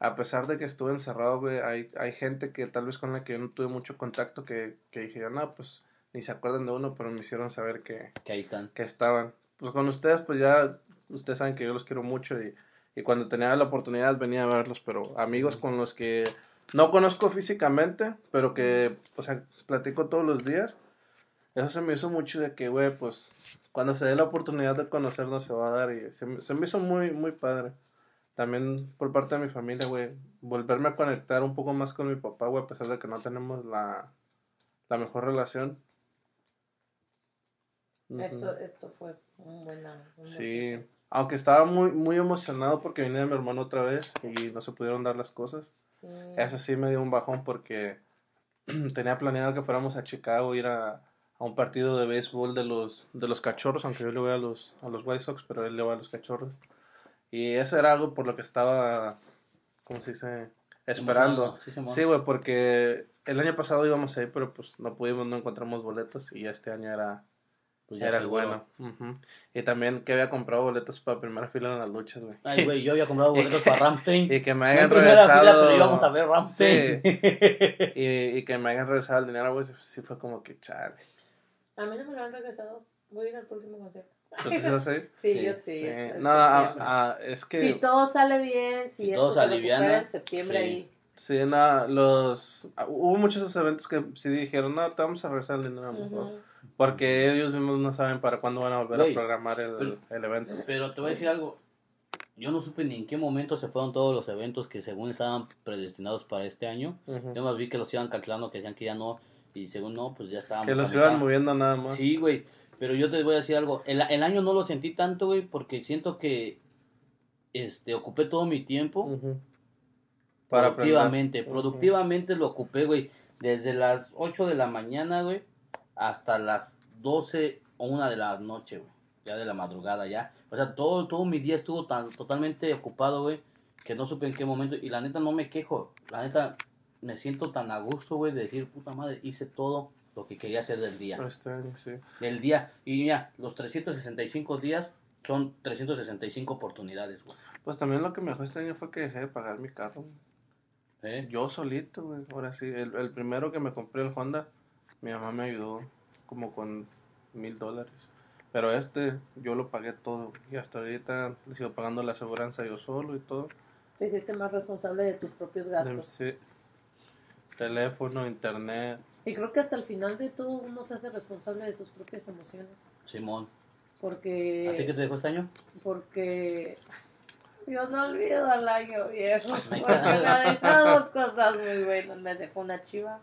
a pesar de que estuve encerrado, güey, hay, hay gente que tal vez con la que yo no tuve mucho contacto que, que dije, yo, no, pues ni se acuerdan de uno, pero me hicieron saber que, Que ahí están. que estaban. Pues con ustedes, pues ya, ustedes saben que yo los quiero mucho y, y cuando tenía la oportunidad venía a verlos, pero amigos con los que no conozco físicamente, pero que, o sea, platico todos los días, eso se me hizo mucho de que, güey, pues cuando se dé la oportunidad de conocernos se va a dar y se, me- se me hizo muy, muy padre. también por parte de mi familia, güey, volverme a conectar un poco más con mi papá, güey, a pesar de que no tenemos la, la mejor relación. Esto, esto fue un buen un Sí, aunque estaba muy, muy emocionado porque venía mi hermano otra vez y no se pudieron dar las cosas. Eso sí me dio un bajón porque tenía planeado que fuéramos a Chicago, ir a, a, un partido de béisbol de los, de los cachorros, aunque yo le voy a los, a los White Sox, pero él le va a los cachorros. Y eso era algo por lo que estaba, ¿cómo se dice? Esperando. Sí, güey, porque el año pasado íbamos a ir, pero pues no pudimos, no encontramos boletos y este año era pues era el bueno. Y también que había comprado boletos para primera fila en las luchas, güey. Ay, güey, yo había comprado boletos para Ramstein. Y que me hayan regresado. Fila, pero íbamos a ver Ramstein. y, y, que me hayan regresado el dinero, güey, sí fue como que chale. A mí no me lo han regresado. Voy a ir al próximo concierto. ¿Tú te vas a ir? Sí, yo sí. No, a, es que. Si todo sale bien, si, todo se aliviana. en septiembre ahí. Sí, nada, los. Hubo muchos esos eventos que sí dijeron, no, te vamos a regresar el dinero. Porque ellos mismos no saben para cuándo van a volver a programar el, el, evento. Pero te voy a decir algo. Yo no supe ni en qué momento se fueron todos los eventos que según estaban predestinados para este año. Yo más vi que los iban cancelando, que decían que ya no. Y según no, pues ya estaban. Que los iban moviendo nada más. Sí, güey. Pero yo te voy a decir algo. El, el año no lo sentí tanto, güey, porque siento que este ocupé todo mi tiempo. Para productivamente. Productivamente lo ocupé, güey. Desde las 8 de la mañana, güey hasta las 12 o 1 de la noche, güey. Ya de la madrugada, ya. O sea, todo, todo mi día estuvo tan totalmente ocupado, güey, que no supe en qué momento. Y la neta no me quejo. La neta me siento tan a gusto, güey, de decir, puta madre, hice todo lo que quería hacer del día. Este sí. Del día. Y ya, los 365 días son 365 oportunidades, güey. Pues también lo que me dejó este año fue que dejé de pagar mi carro. ¿Eh? Yo solito, güey. Ahora sí, el, el primero que me compré el Honda mi mamá me ayudó como con mil dólares. Pero este yo lo pagué todo y hasta ahorita le sigo pagando la aseguranza yo solo y todo. Te hiciste más responsable de tus propios gastos. Sí. Teléfono, internet. Y creo que hasta el final de todo uno se hace responsable de sus propias emociones. Simón. Porque... ¿A ti qué te dejó este año? Porque... Yo no olvido al año viejo. Porque me ha dejado cosas muy buenas. Me dejó una chiva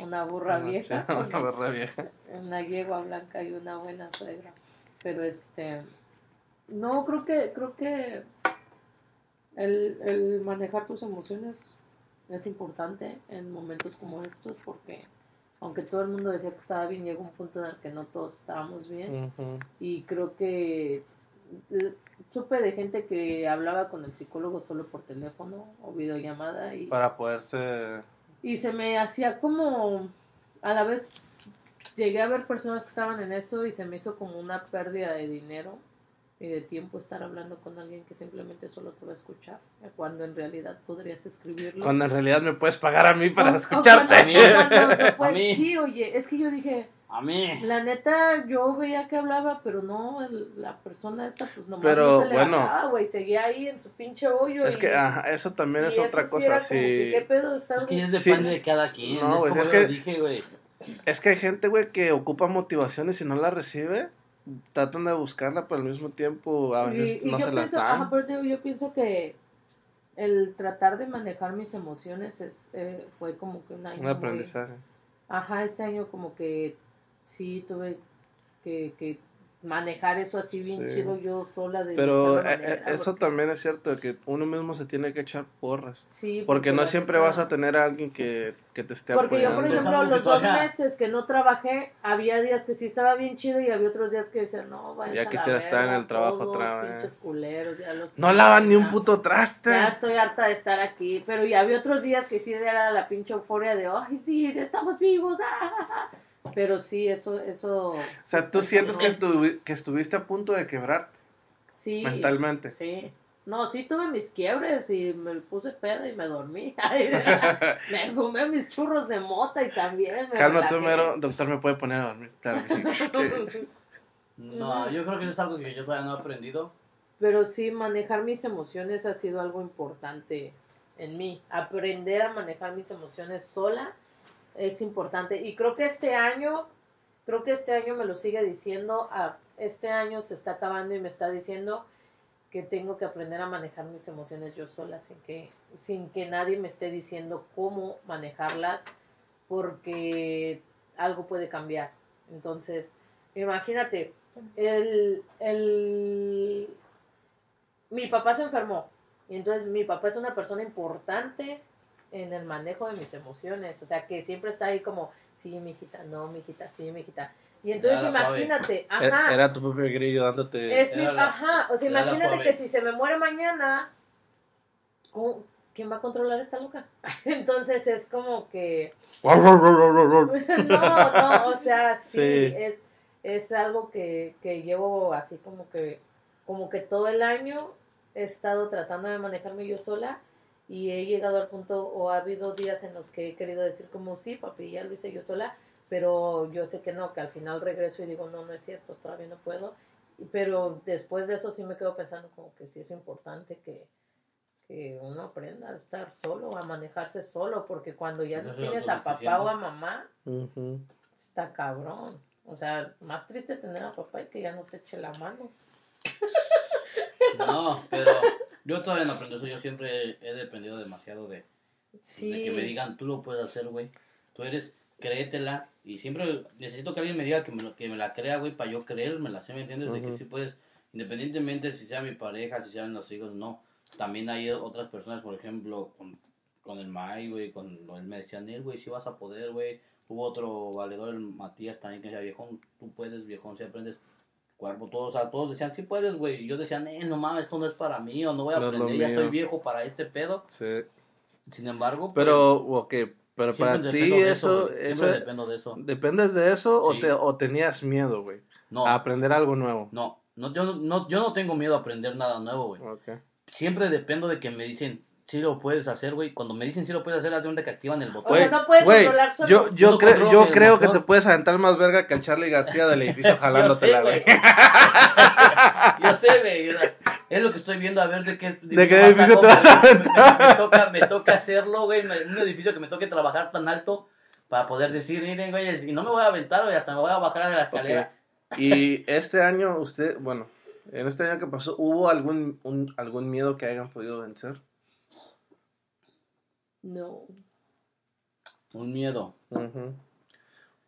una burra vieja. una burra vieja. Una yegua blanca y una buena suegra. Pero este, no, creo que, creo que el, el manejar tus emociones es importante en momentos como estos porque aunque todo el mundo decía que estaba bien, llegó un punto en el que no todos estábamos bien. Y creo que supe de gente que hablaba con el psicólogo solo por teléfono o videollamada. y Para poderse y se me hacía como, a la vez llegué a ver personas que estaban en eso y se me hizo como una pérdida de dinero y de tiempo estar hablando con alguien que simplemente solo te va a escuchar, cuando en realidad podrías escribirlo. Cuando en realidad me puedes pagar a mí para escucharte. a mí. Sí, oye, es que yo dije, a mí. La neta, yo veía que hablaba, pero no, la persona esta, pues nomás pero, no se le bueno, güey, seguía ahí en su pinche hoyo. Es que, ajá, eso también es otra cosa, sí. ¿Qué pedo Es que es depende de cada quien. No, es, es que, dije, güey. Es que hay gente, güey, que ocupa motivaciones y no la recibe. Tratan de buscarla, pero al mismo tiempo a veces no se las dan. Ajá, pero yo pienso que el tratar de manejar mis emociones es, eh, fue como que un año. Un aprendizaje. ajá, este año como que sí tuve que, que manejar eso así bien chido yo sola de pero eh, eh, eso también es cierto que uno mismo se tiene que echar porras. Sí porque, no siempre vas a tener a alguien que, que te esté porque yo por ejemplo los dos meses que no trabajé había días que sí estaba bien chido y había otros días que decía no vaya ya quisiera estar en el trabajo otra vez culeros, ya los no lavan ni un puto traste. Ya estoy harta de estar aquí pero ya había otros días que sí era la pinche euforia de ay sí estamos vivos ah, pero sí, eso... eso o sea, tú sientes que, que estuviste a punto de quebrarte. Sí. Mentalmente. Sí. No, sí tuve mis quiebres y me puse peda y me dormí. me fumé mis churros de mota y también me Calma tú, mero, doctor, me puede poner a dormir. Claro, no, yo creo que eso es algo que yo todavía no he aprendido. Pero sí, manejar mis emociones ha sido algo importante en mí. Aprender a manejar mis emociones sola es importante. Y creo que este año, creo que este año me lo sigue diciendo, este año se está acabando y me está diciendo que tengo que aprender a manejar mis emociones yo sola sin que, sin que nadie me esté diciendo cómo manejarlas porque algo puede cambiar. Entonces, imagínate, el, el, mi papá se enfermó y entonces mi papá es una persona importante en el manejo de mis emociones, o sea, que siempre está ahí como, sí, mijita, no, mijita, sí, mijita. Y entonces suave. imagínate, Era, ajá, era tu propio grillo dándote. es mi, la- ajá, o sea, imagínate que si se me muere mañana, ¿cómo- ¿quién va a controlar esta loca? Entonces es como que, no, no, o sea, sí, Sí. es, es algo que, que llevo así como que, como que todo el año he estado tratando de manejarme yo sola y he llegado al punto o ha habido días en los que he querido decir como sí, papi, ya lo hice yo sola, pero yo sé que no, que al final regreso y digo, no, no es cierto, todavía no puedo. Pero después de eso sí me quedo pensando como que sí es importante que, que uno aprenda a estar solo, a manejarse solo, porque cuando ya Eso no es tienes a papá o a mamá, está cabrón. O sea, más triste tener a papá y que ya no se eche la mano. No, pero yo todavía no aprendo eso. Yo siempre he dependido demasiado de, Sí. de que me digan, tú lo puedes hacer, güey. Tú eres, créetela. Y siempre necesito que alguien me diga que me, que me la crea, güey, para yo creérmela. ¿Sí me entiendes? De que sí puedes, independientemente si sea mi pareja, si sean los hijos, no. También hay otras personas, por ejemplo, con, con el Mai, güey, con él me decían, güey, si vas a poder, güey. Hubo otro valedor, el Matías también, que decía, viejón, tú puedes, viejón, si aprendes cuerpo, todos, o sea, todos decían, sí puedes, güey. Y yo decía, eh, no mames, esto no es para mí, o no voy a No aprender, ya estoy viejo para este pedo. Sí. Sin embargo, pues, Pero, ok, pero para ti de eso, eso, siempre dependo de eso. ¿dependes de eso o, te, o tenías miedo, güey? No, A aprender algo nuevo. no, no, yo no, no, yo no tengo miedo a aprender nada nuevo, güey. Ok. Siempre dependo de que me dicen, sí lo puedes hacer, güey. Cuando me dicen sí lo puedes hacer, haz de cuenta que activan el botón. O sea, Güey, no puedes güey, controlar solo. yo, yo, No creo controlo yo creo que te puedes aventar más verga que el Charlie García del edificio jalándotela, güey. Yo sé, güey. Es lo que estoy viendo a ver de qué, ¿De qué edificio te vas a me- me- aventar? Me, toca, me toca hacerlo, güey. Un edificio que me toque trabajar tan alto para poder decir, miren, güey, si no me voy a aventar, güey, hasta me voy a bajar de la escalera. Y este año, usted, bueno, en este año que pasó, ¿hubo algún, un- algún miedo que hayan podido vencer? No. Un miedo. Ujú.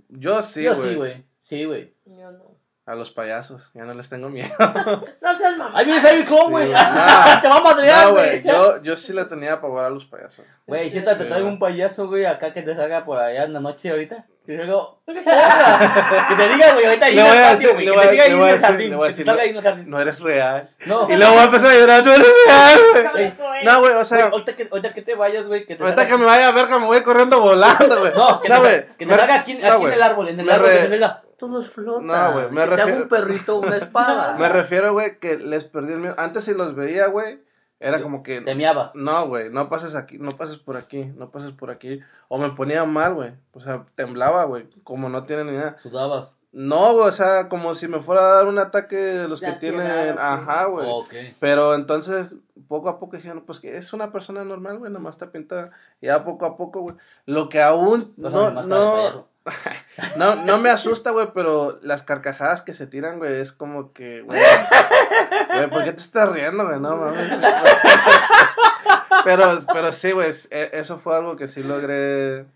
Yo sí, Yo güey. sí, güey. Sí, güey. Yo no. a los payasos, ya no les tengo miedo. No seas mamá. Ahí viene Sammy Kong, Sí, güey. No. Te va a madrear, No, güey. güey, yo, yo sí le tenía pavor a los payasos. Güey, siéntate, te sí, traigo güey. un payaso, güey, acá que te salga por allá en la noche ahorita. ¡Hola! que te diga, güey, ahorita ahí en voy a güey. le Que te a- siga ahí en voy a el decir- jardín. Que te decir- salga ahí en el jardín. No eres real. No, Y luego voy a empezar a llorar, no eres real, güey. No, güey, o sea, ahorita que, ahorita que te vayas, güey, que te ahorita que me vaya a ver que me voy corriendo volando, güey. No, que No, te, güey, que te salga aquí, no, en el árbol, en el árbol, que te salga. Todos flotan. No, güey, me Que te haga refiero- un perrito, una espada. Me refiero, güey, que les perdí el miedo. Antes si los veía, güey, era como que... Te miabas. No, güey, no pases aquí, no pases por aquí, no pases por aquí. O me ponía mal, güey. O sea, temblaba, güey, como no tienen ni idea. Sudabas. No, güey, o sea, como si me fuera a dar un ataque de los que tienen... Ajá, güey. Ok. Pero entonces, poco a poco dijeron, pues que es una persona normal, güey, nomás está pintada. Y ya poco a poco, güey. Lo que aún Pásame no, no, payaso. no, no me asusta, güey, pero las carcajadas que se tiran, güey, es como que, güey, güey, ¿por qué te estás riendo, güey? No, mames. Pero, pero sí, güey, e- eso fue algo que sí logré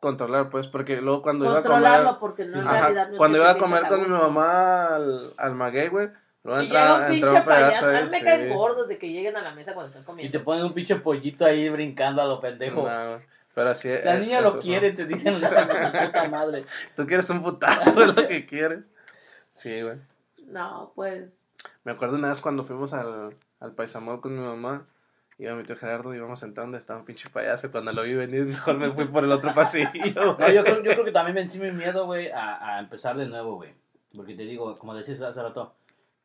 controlar, pues, porque luego cuando iba a comer... Controlarlo porque no Sí. en Ajá, realidad no es cuando iba a comer con mi mamá al, al maguey, güey, luego Y entra, llega un pinche payaso. A mí me sí. caen gordos de que lleguen a la mesa cuando están Y comiendo. te ponen un pinche pollito ahí brincando a lo pendejo. No, pero así La niña eso, lo quiere, te dicen la su puta madre. Tú quieres un putazo, es lo que quieres. Sí, güey. No, pues. Me acuerdo una vez cuando fuimos al, al Paisamol con mi mamá. Iba mi tío Gerardo y íbamos a entrar donde estaba un pinche payaso. Cuando lo vi venir, mejor me fui por el otro pasillo. No, yo creo, yo creo que también vencí mi miedo, güey, a, a empezar de nuevo, güey. Porque te digo, como decías hace rato,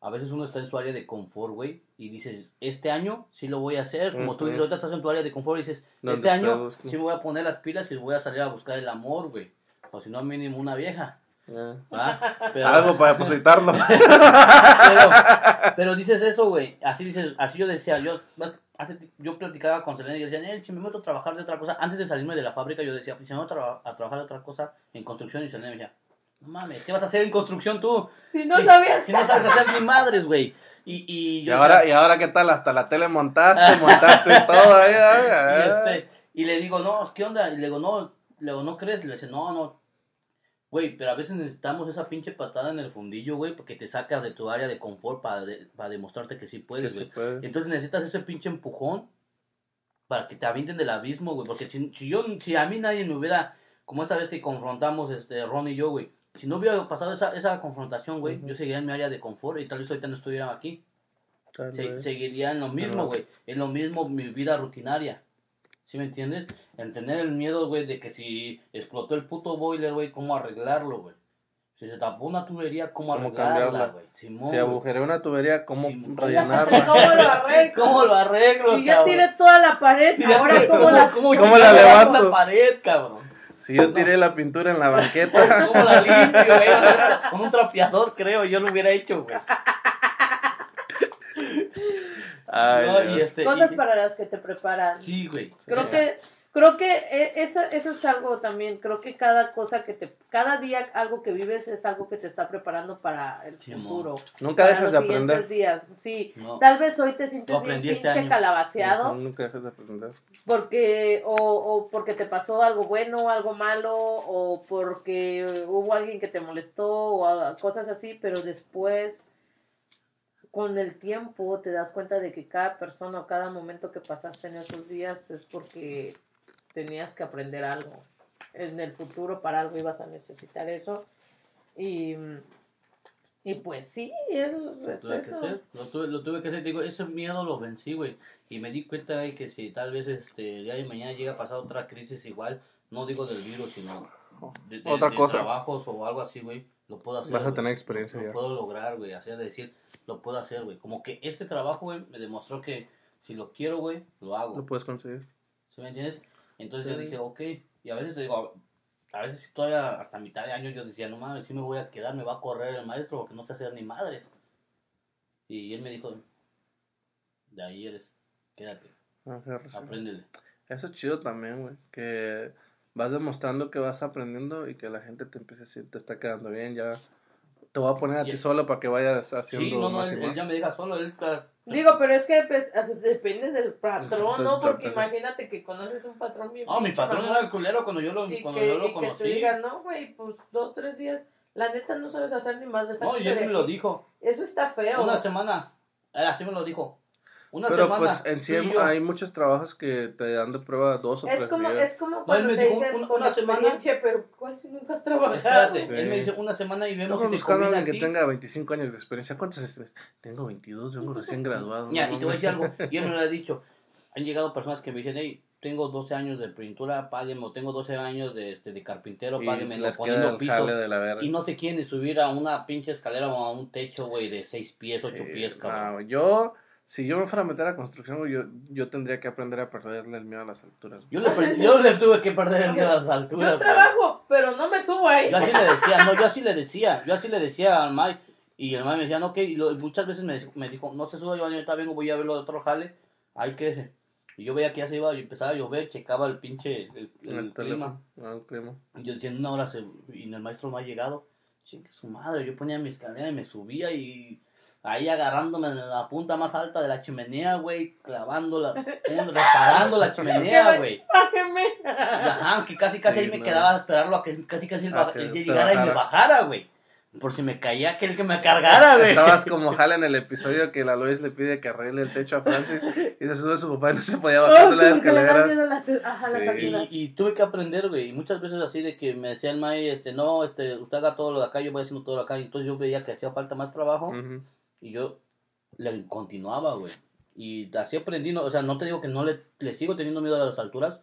a veces uno está en su área de confort, güey, y dices, este año sí lo voy a hacer. Como tú dices, ahorita estás en tu área de confort y dices, este año sí me voy a poner las pilas y voy a salir a buscar el amor, güey. O si no, mínimo una vieja. ¿va? Pero, Algo para depositarlo. pero, pero dices eso, güey. Así dices, así yo decía, yo hace, yo platicaba con Selena y yo decía, eh, si me meto a trabajar de otra cosa, antes de salirme de la fábrica, yo decía, pues si me meto a, tra- a trabajar de otra cosa en construcción y Selena me decía, No mames, ¿qué vas a hacer en construcción tú? Si no sabías. Si no sabes hacer ni madres, güey. Y, y, Y ahora, y ahora, ¿qué tal? Hasta la tele montaste, montaste todo ahí. ay, Y, este, y le digo, no, ¿qué onda? Y le digo, no, le digo, ¿no crees? Y le dice, no, no. Güey, pero a veces necesitamos esa pinche patada en el fundillo, güey, porque te sacas de tu área de confort para, de- para demostrarte que sí puedes, sí güey. puedes. Entonces necesitas ese pinche empujón para que te avienten del abismo, güey. Porque si, si yo, si a mí nadie me hubiera, como esa vez que confrontamos, este, Ron y yo, güey. Si no hubiera pasado esa, esa confrontación, güey, yo seguiría en mi área de confort y tal vez ahorita no estuviera aquí. Se- seguiría en lo mismo, güey. En lo mismo mi vida rutinaria. ¿Sí me entiendes? En tener el miedo, güey, de que si explotó el puto boiler, güey, ¿cómo arreglarlo, güey? Si se tapó una tubería, ¿cómo, ¿Cómo arreglarla, güey? Si agujereó una tubería, ¿cómo Simón. rellenarla? ¿Cómo lo arreglo? ¿Cómo lo arreglo, Si ya tiré toda la pared, ahora sé, cómo la... ¿Cómo, cómo la levanto? la pared, cabrón? Si yo tiré la pintura en la banqueta. ¿Cómo la limpio, güey? Con un trapeador, creo, yo lo hubiera hecho, güey. Ay, No, y este, Cosas y- para las que te preparan. Sí, güey. Creo que creo que e- eso, eso es algo también, creo que cada cosa que te cada día algo que vives es algo que te está preparando para el Sí, futuro. Nunca dejas los de aprender. días. Sí. No. Tal vez hoy te sientes bien este pinche año. calabaceado Nunca dejas de aprender. porque o, o porque te pasó algo bueno, algo malo o porque hubo alguien que te molestó o cosas así, pero después con el tiempo te das cuenta de que cada persona o cada momento que pasaste en esos días es porque tenías que aprender algo. En el futuro para algo ibas a necesitar eso. Y, y pues sí, es, Lo es tuve, que eso. hacer, lo, tuve, lo tuve que hacer, digo, ese miedo lo vencí, güey, y me di cuenta de que si tal vez este día de mañana llega a pasar otra crisis igual, no digo del virus, sino de, de- Otra de cosa. trabajos o algo así, güey, lo puedo hacer. Vas a tener experiencia lo, ya. puedo lograr, güey, hacer decir, lo puedo hacer, güey, como que este trabajo, güey, me demostró que si lo quiero, güey, lo hago. Lo puedes conseguir. ¿Sí me entiendes? Entonces yo Sí. dije, ok. Y a veces te digo, a veces si todavía hasta mitad de año yo decía, no mames, sí me voy a quedar, me va a correr el maestro porque no sé hacer ni madres. Y él me dijo, de ahí eres, quédate, Agárrese. apréndele. Eso es chido también, güey. Que vas demostrando que vas aprendiendo y que la gente te empieza a decir, te está quedando bien, ya. Te voy a poner a ti solo para que vayas haciendo Sí, no, no, más él, y él más. ya me deja solo, él ah, Digo, pero es que pues, pues, depende del patrón, ¿no? Porque imagínate que conoces un patrón bien No, mi patrón era el culero cuando yo lo, y cuando que, yo lo y que te conocí. digan, no, güey, pues dos, tres días, la neta no sabes hacer ni más de no, y él me lo dijo. Eso está feo. Una semana, él así me lo dijo. Una Pero semana. pues en sí yo. hay muchos trabajos que te dan de prueba dos o es tres como, días. es como él cuando me te dijo dicen una- una semana- pero ¿cuál si nunca has trabajado? Espérate, Sí. él me dice una semana y vemos Estamos si te buscando a alguien que tenga 25 años de experiencia. ¿Cuántos años? Tengo 22, vengo recién graduado. Ya, no y te voy a decir algo, y él me lo ha dicho. Han llegado personas que me dicen, hey, tengo 12 años de pintura, páguenme, o tengo 12 años de, este, de carpintero, Y páguenme, les o queda poniendo piso. de la. Y no se quieren subir a una pinche escalera o a un techo, güey, de 6 pies, 8 Sí, pies, no, cabrón. yo, si yo me fuera a meter a construcción, yo, yo tendría que aprender a perderle el miedo a las alturas. Yo le, pre- yo le tuve que perder el miedo a las alturas. Yo güey. trabajo, pero no me subo ahí. Yo así le decía, no, yo así le decía, yo así le decía al Mike, y el Mike me decía, no, que, y lo- muchas veces me, me dijo, no se suba, yo ahorita vengo, voy a ver lo de otro jale, ahí quédese. Y yo veía que ya se iba y empezaba a llover, checaba el pinche, el, el El clima. teléfono, el clima. Y yo decía, en una hora se, y el maestro no ha llegado, chingue su madre, yo ponía mi escalera y me subía y ahí agarrándome en la punta más alta de la chimenea, güey, clavando la, un- reparando la chimenea, güey. Ajá, que casi casi Sí, ahí me no. quedaba a esperarlo a que casi casi él, A baja- que él llegara y me bajara. güey. Por si me caía aquel que me cargara, güey. Estabas como Jala en el episodio que la Lois le pide que arregle el techo a Francis y se sube a su papá y no se podía bajar Oh, de las escaleras. las, ajá, Sí. Y, y tuve que aprender, güey. Y muchas veces así de que me decía el May, este, no, este, usted haga todo lo de acá, yo voy haciendo todo lo de acá. Y entonces yo veía que hacía falta más trabajo. Ujú. Y yo le continuaba, güey. Y así aprendí, no, o sea, no te digo que no le, le sigo teniendo miedo a las alturas,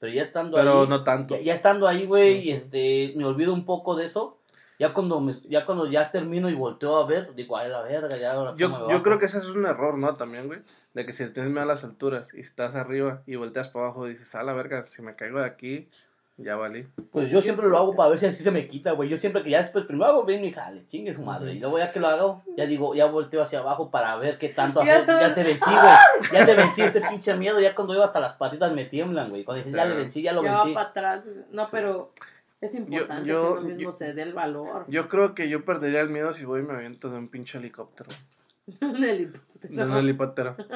pero ya estando Pero ahí, no tanto. ya, ya estando ahí, güey, Ujú. este, me olvido un poco de eso. Ya cuando me, ya cuando ya termino y volteo a ver, digo, ay, la verga, ya ahora Yo, me yo creo que ese es un error, ¿no? También, güey. De que si tienes miedo a las alturas y estás arriba y volteas para abajo dices, a la verga, si me caigo de aquí, ya valí. Pues yo siempre lo hago para ver si así se me quita, güey. Yo siempre que ya después, primero hago bien mi jale, chingue su madre. Y luego ya que lo hago, ya digo, ya volteo hacia abajo para ver qué tanto Ya. hacer. Ya te vencí, güey. Ya te vencí este pinche miedo. Ya cuando yo hasta las patitas me tiemblan, güey. Cuando dices, ya le vencí, ya lo Ya va vencí. para atrás. No, pero Es importante yo- que uno mismo yo- se dé el valor. Yo creo que yo perdería el miedo si voy y me aviento de un pinche helicóptero. Un helicóptero. De un helicóptero.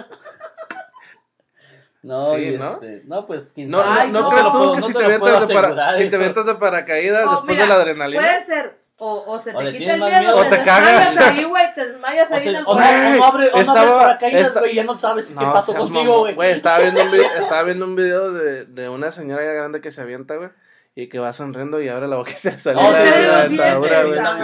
No, Sí, ¿no? este, no, pues quién No, sabe. No, no. ¿no crees tú que no si te avientas de, para- si te eso. avientas de paracaídas Oh, después mira, de la adrenalina? Puede ser. O, o se O te le quita el miedo, miedo. o O te te cagas. ahí, güey, te desmayas O ahí en sea, el o no, o no abre, o no Estaba- abre paracaídas, güey, ya no sabes qué No, pasó seas contigo, güey. estaba viendo un video, estaba viendo un video de, de una señora ya grande que se avienta, güey, y que va sonriendo y abre la boca y se sale Oh, la, dentadura, güey. no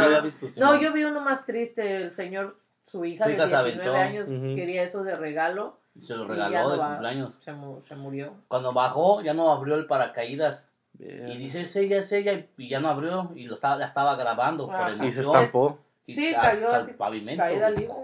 No, no. yo vi uno más triste, el señor, su hija de hija se 19 aventó. años quería eso de regalo Se lo regaló no de va- cumpleaños. Se, mu- se murió. Cuando bajó, ya no abrió el paracaídas. Bien. Y dice, es ella, es ella, y ya no abrió, y lo estaba, la estaba grabando Ah. por el Y se estampó. Y Sí, cayó al pavimento, caída libre.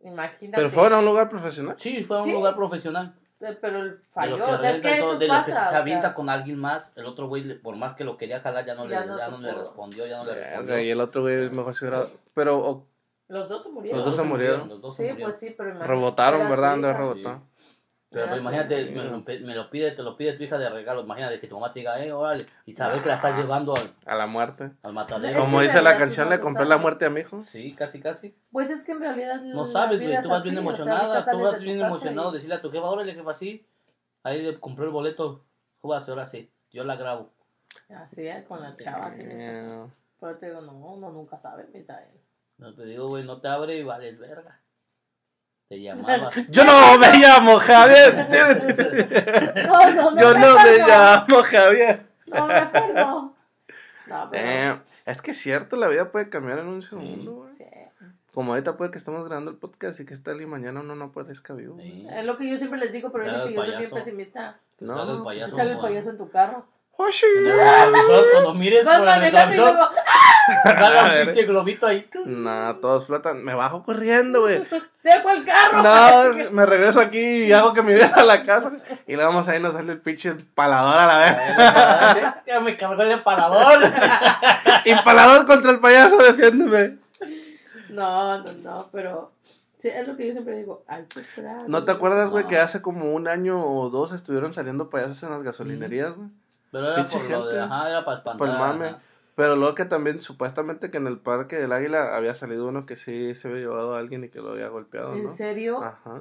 Imagínate. Pero fue a un lugar profesional. Sí, fue a un Sí. lugar profesional. Pero el De falló, lo que o sea, es que eso de lo que pasa. se o avienta sea, con alguien más, el otro güey, por más que lo quería jalar, ya no, Ya le, no ya se no le respondió, ya no le respondió. Y el otro güey mejor se hubiera... Pero los dos se murieron. Los dos se murieron. Los dos se Sí, murieron. pues sí, pero imagínate. rebotaron, ¿verdad? Andrés rebotó. Pero pues, su- imagínate, me lo, me lo pide, te lo pide tu hija de regalo. Imagínate que tu mamá te diga, eh, órale, y saber que la estás llevando al, A la muerte. al matadero. Como dice la canción, pues, le compré la muerte a mi hijo. Sí, casi, casi. Pues es que en realidad. No sabes, güey, tú vas así, bien o sea, emocionada, tú vas bien emocionado, y- decirle a tu jefa, órale, jefa, sí. Ahí le compré el boleto, júbase, ahora sí, yo la grabo. Así es, con la chava, así. Eh, pasó. Pero te digo, no, uno nunca sabe, Misael. No te digo, güey, no te abre y vales verga. Te llamaba. Yo no me llamo Javier. No, no, no. Yo no me llamo Javier. No me acuerdo. No, pero. Eh, es que es cierto, la vida puede cambiar en un segundo, güey. sí. Como ahorita puede que estamos grabando el podcast y que está y mañana uno no aparezca vivo. Sí. Es lo que yo siempre les digo, pero el que yo soy bien pesimista. No. Sale el payaso. sale el payaso en tu carro. Cuando mires por el un pinche globito ahí. No, todos flotan. Me bajo corriendo, güey. ¡Dejo el carro! No, me regreso aquí y hago que me vayas a la casa. Y luego vamos ahí nos sale el pinche empalador a la vez. Ya me cargó el empalador. Empalador contra el payaso, defiéndeme. No, no, no, pero. Sí, es lo que yo siempre digo. Hay que esperar. ¿No te acuerdas, güey, No. que hace como un año o dos estuvieron saliendo payasos en las gasolinerías, güey? Pero era Pinche por lo de, ajá, era para espantar. Por el mame. ajá. Pero luego que también, supuestamente que en el Parque del Águila había salido uno que sí se había llevado a alguien y que lo había golpeado, ¿En ¿no? serio? Ajá.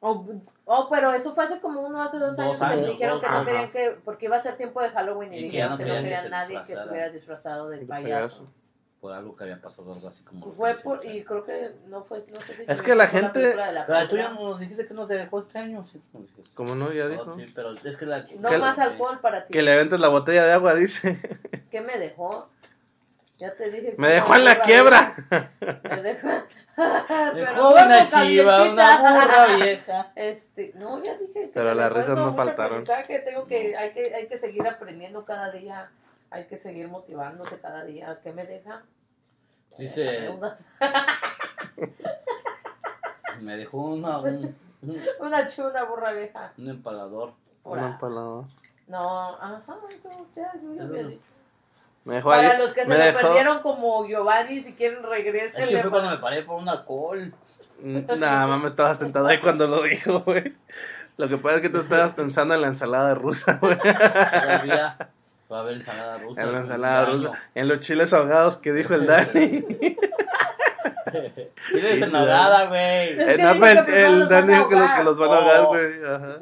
Oh, oh, pero eso fue hace como uno, hace dos, Dos años, que años, me dijeron dos, que no ajá. querían que, porque iba a ser tiempo de Halloween y, Y que dijeron no que no querían que querían nadie que estuviera disfrazado del De payaso. payaso. Por algo que había pasado, algo así como. Fue por, y creo que no fue, no sé si Es que la gente- de la Pero tú ya nos dijiste que nos dejó este año. Sí. Como no, ya Oh, dijo. sí, pero es que la. No que- más alcohol para ti. Que le aventes la botella de agua, dice. ¿Qué me dejó? Ya te dije. que Me dejó en la quiebra. Me dejó. Pero una chiva, una burra vieja. Este, no, ya dije que Pero las risas no faltaron. aprendizaje, Tengo que, hay que, hay que seguir aprendiendo cada día, hay que seguir motivándose cada día. ¿Qué me deja? Dice, Deudas. me dejó una, un, un, Una chuna burra vieja. un empalador. Ora. Una empalada. No, ajá, eso ya, yo ya había dicho. Me dejó Para ahí. los que se me lo dejó. perdieron como Giovanni, si quieren Es regresen. que fue cuando me paré por una col. Nada más me estaba sentado ahí cuando lo dijo, güey. Lo que pasa es que tú estabas pensando en la ensalada rusa, güey. Todavía va a haber ensalada rusa. En la ensalada rusa. En los chiles ahogados que dijo el Dani. Chiles en nogada, güey. Que Eh, no, pues, que el Dani dijo que los, que los van a ahogar, Oh. güey. Ajá.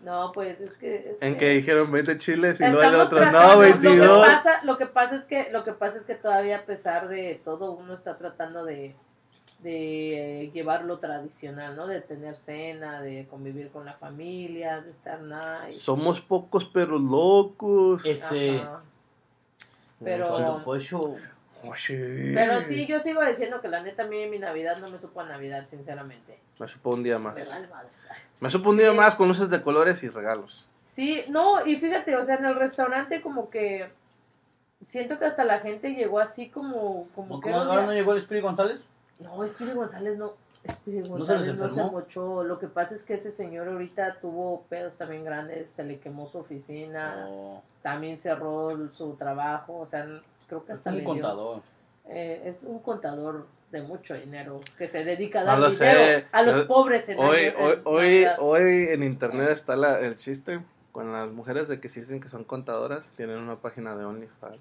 No, pues es que. es En que dijeron 20 chiles y luego el otro, no, Lo 22. que, pasa, lo que pasa es que lo que pasa es que todavía a pesar de todo uno está tratando de de eh, llevar lo tradicional, ¿no? De tener cena, de convivir con la familia, de estar nice. Somos pocos pero locos. Ese. Ajá. Pero-. Oye. Pero sí, yo sigo diciendo que la neta a mí mi Navidad no me supo a Navidad, sinceramente. Me supo un día más. Me vale madre. Me supo un día Sí. más con luces de colores y regalos. Sí, no, y fíjate, o sea, en el restaurante como que siento que hasta la gente llegó así como, como que ¿Cómo, un ¿Ahora no llegó el Espíritu González? No, Espiri González no. Espiri ¿No se González no se enfermó? mochó. Lo que pasa es que ese señor ahorita tuvo pedos también grandes. Se le quemó su oficina. No. También cerró su trabajo. O sea, creo que Es hasta un le dio- contador. eh, es un contador de mucho dinero que se dedica a No dar lo dinero sé. a los Yo- pobres en Hoy, año- hoy, en hoy, Navidad. hoy en internet está la, el chiste con las mujeres de que se dicen que son contadoras, tienen una página de OnlyFans.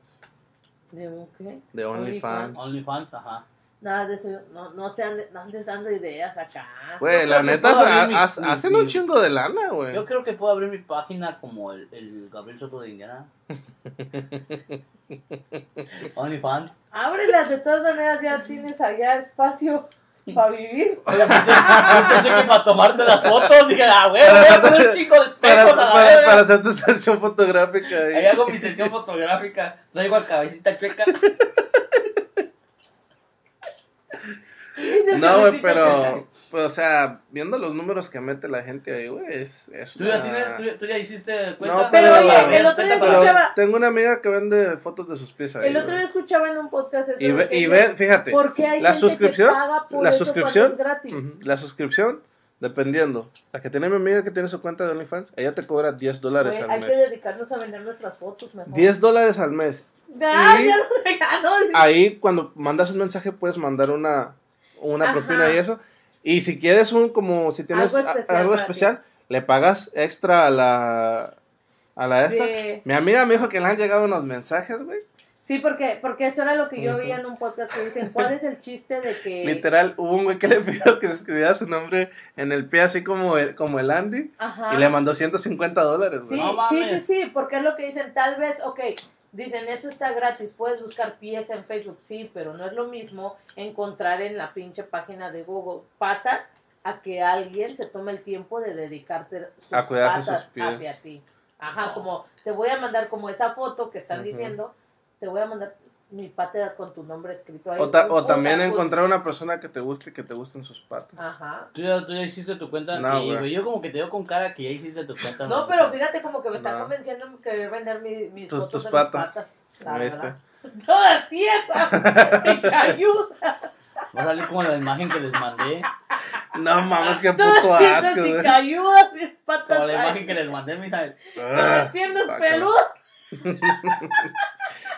¿De un qué? De OnlyFans. OnlyFans, ajá. Nada de eso, no, no se no andes dando ideas acá. Güey, la neta, ha- abrir mi- ha- mi- hacen mi- un chingo de lana, güey. Yo creo que puedo abrir mi página como el, el Gabriel Soto de Indiana. OnlyFans. Ábrelas, de todas maneras ya tienes allá espacio para vivir. Oye, pensé, yo pensé que para tomarte las fotos, dije, ah, güey, voy a poner un chico de Para, espejos a la para, hacer tu sesión fotográfica. ahí. Ahí hago mi sesión fotográfica, traigo a cabecita chueca. Dice No, güey, Felicita pero, pues, o sea, viendo los números que mete la gente ahí, güey, es, es ¿Tú ya, una- tienes, tú, ya- tú ya hiciste cuenta? No, Pero, pero- oye, el otro día Pero escuchaba, tengo una amiga que vende fotos de sus pies ahí. el otro día escuchaba en un podcast eso Y ve, y ve, fíjate, ¿Por qué hay la gente suscripción, que paga por la eso suscripción, es gratis? la suscripción, dependiendo. La que tiene mi amiga que tiene su cuenta de OnlyFans, ella te cobra 10 dólares al hay que mes. dedicarnos a vender nuestras fotos mejor. 10 dólares al mes. Ah, y- Ahí, cuando mandas un mensaje, puedes mandar una, una Ajá. propina y eso. Y si quieres un, como, si tienes Algo a- especial algo para especial, le pagas extra a la, a la esta. Sí. Mi amiga me dijo que le han llegado unos mensajes, güey. Sí, porque, porque eso era lo que yo Ujú. oía en un podcast que dicen, ¿cuál es el chiste de que... Literal, hubo un güey que le pidió que se escribiera su nombre en el pie, así como el, como el Andy, Ajá. y le mandó 150 dólares, Sí. No sí, sí, sí, porque es lo que dicen, tal vez, ok, dicen, eso está gratis, puedes buscar pies en Facebook, sí, pero no es lo mismo encontrar en la pinche página de Google patas a que alguien se tome el tiempo de dedicarte sus A cuidarse patas sus pies. hacia ti. Ajá, No. como te voy a mandar como esa foto que están diciendo, te voy a mandar mi pata con tu nombre escrito ahí. O, ta- o Puta, también pues, encontrar una persona que te guste y que te gusten sus patas. Ajá. ¿Tú ya, ¿Tú ya hiciste tu cuenta? No, sí, güey. güey. Yo como que te veo con cara que ya hiciste tu cuenta. No, pero fíjate como que me está No. convenciendo en querer vender mi- mis Tus- fotos tus de mis patas. patas. la verdad. Todas tiesas. y ayuda. Va a salir como la imagen que les mandé. No mames, qué Todas puto tiesas asco, y güey. cayudas, mis patas. Como la imagen que les mandé, mira. Con las Ah, piernas peludas.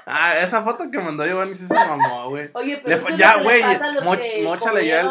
Ah, esa foto que mandó Giovanni sí se mamó, güey. Oye, pero Le ya, güey, mo- que móchale ya, el,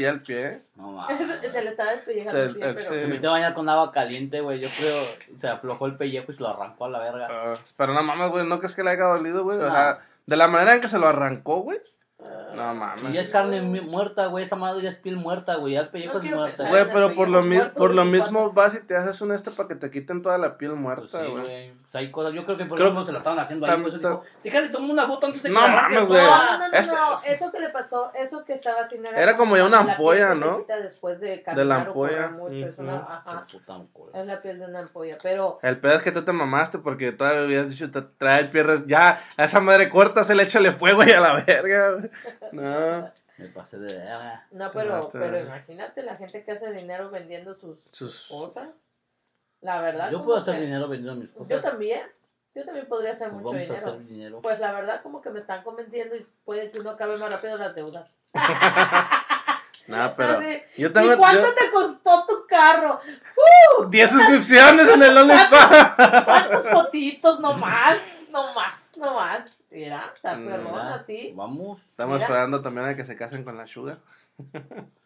ya pie. No mames. Se le estaba despellejando Se- el pie, el- pero... Se metió a bañar con agua caliente, güey. Yo creo se aflojó el pellejo y se lo arrancó a la verga. Ah, pero no mames, güey, ¿no crees que le haya dolido, güey? O sea, de la manera en que se lo arrancó, güey. Ah, No mames. Si ya es carne muerta, güey. Esa madre ya es piel muerta, güey. Ya el pellejo No es muerta. Güey, pero por lo, mi- muerto, por lo mismo cuando- vas y te haces un esto para que te quiten toda la piel Pues muerta, sí, güey. güey. O sea, hay cosas. Yo creo que por Creo- ejemplo se la estaban haciendo ahí. Por eso tam- dijo, déjale, toma una foto antes de que No mames, güey. toda". No, no, no, eso que le pasó, eso que estaba haciendo Era como ya una la piel ampolla, ¿no? Después de la ampolla, es la piel de una ampolla, pero El pedo es que tú te mamaste porque todavía habías dicho, te trae el ya, a esa madre corta se le échale fuego y a la verga, güey. No, Me pasé de verga. no, pero, pero imagínate la gente que hace dinero vendiendo sus, Sus- cosas, la verdad. Yo puedo hacer que- dinero vendiendo mis cosas. Yo también, yo también podría hacer Pues mucho vamos a dinero. hacer dinero. Pues la verdad como que me están convenciendo y puede que uno acabe más rápido las deudas. no, pero Así, yo tengo ¿Y cuánto yo- te costó tu carro? 10 suscripciones en el OnlyFans. ¿Cuántos fotitos? No más, no más, no más. Mira, está. Vamos. Estamos Mira. esperando también a que se casen con la Sugar.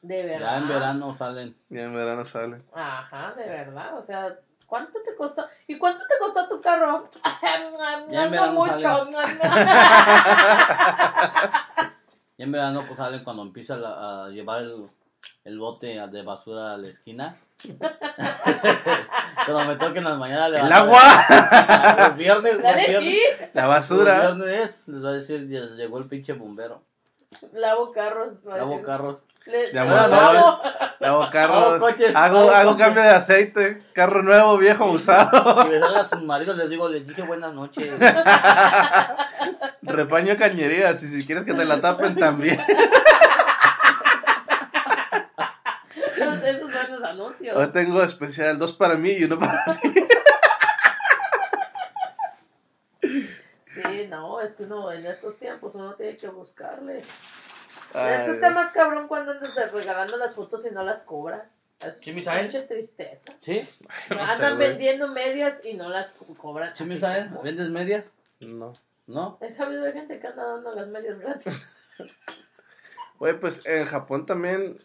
De verdad. Ya en verano salen. Ya en verano sale. Ajá, de verdad. O sea, ¿cuánto te costó? ¿Y cuánto te costó tu carro? Ya en no verano mucho. Ya en verano pues, salen cuando empieza a llevar el, el bote de basura a la esquina. cuando me toquen las mañanas ¡El levantar- agua! Los viernes, los viernes. La los basura. viernes les va a decir, ya llegó el pinche bombero. Lavo carros. Lavo carros. Le- le lavo. Hago carros. Hago coches, hago hago hago coches. cambio de aceite. Carro nuevo, viejo, usado. Y les a sus maridos les digo, les dije buenas noches. Repaño cañerías. Y si quieres que te la tapen también. Esos esos son los anuncios. Tengo especial. Dos para mí y uno para ti. Sí, no, es que uno en estos tiempos uno tiene que buscarle. Ay, es que está Dios. más cabrón cuando andas regalando las fotos y no las cobras. Es Sí, Misael. mucha tristeza. ¿Sí? No Andan vendiendo medias y no las co- cobran. ¿Sí, Misael? como- ¿Vendes medias? No. ¿No? He sabido de gente que anda dando las medias gratis. Güey, pues en Japón también,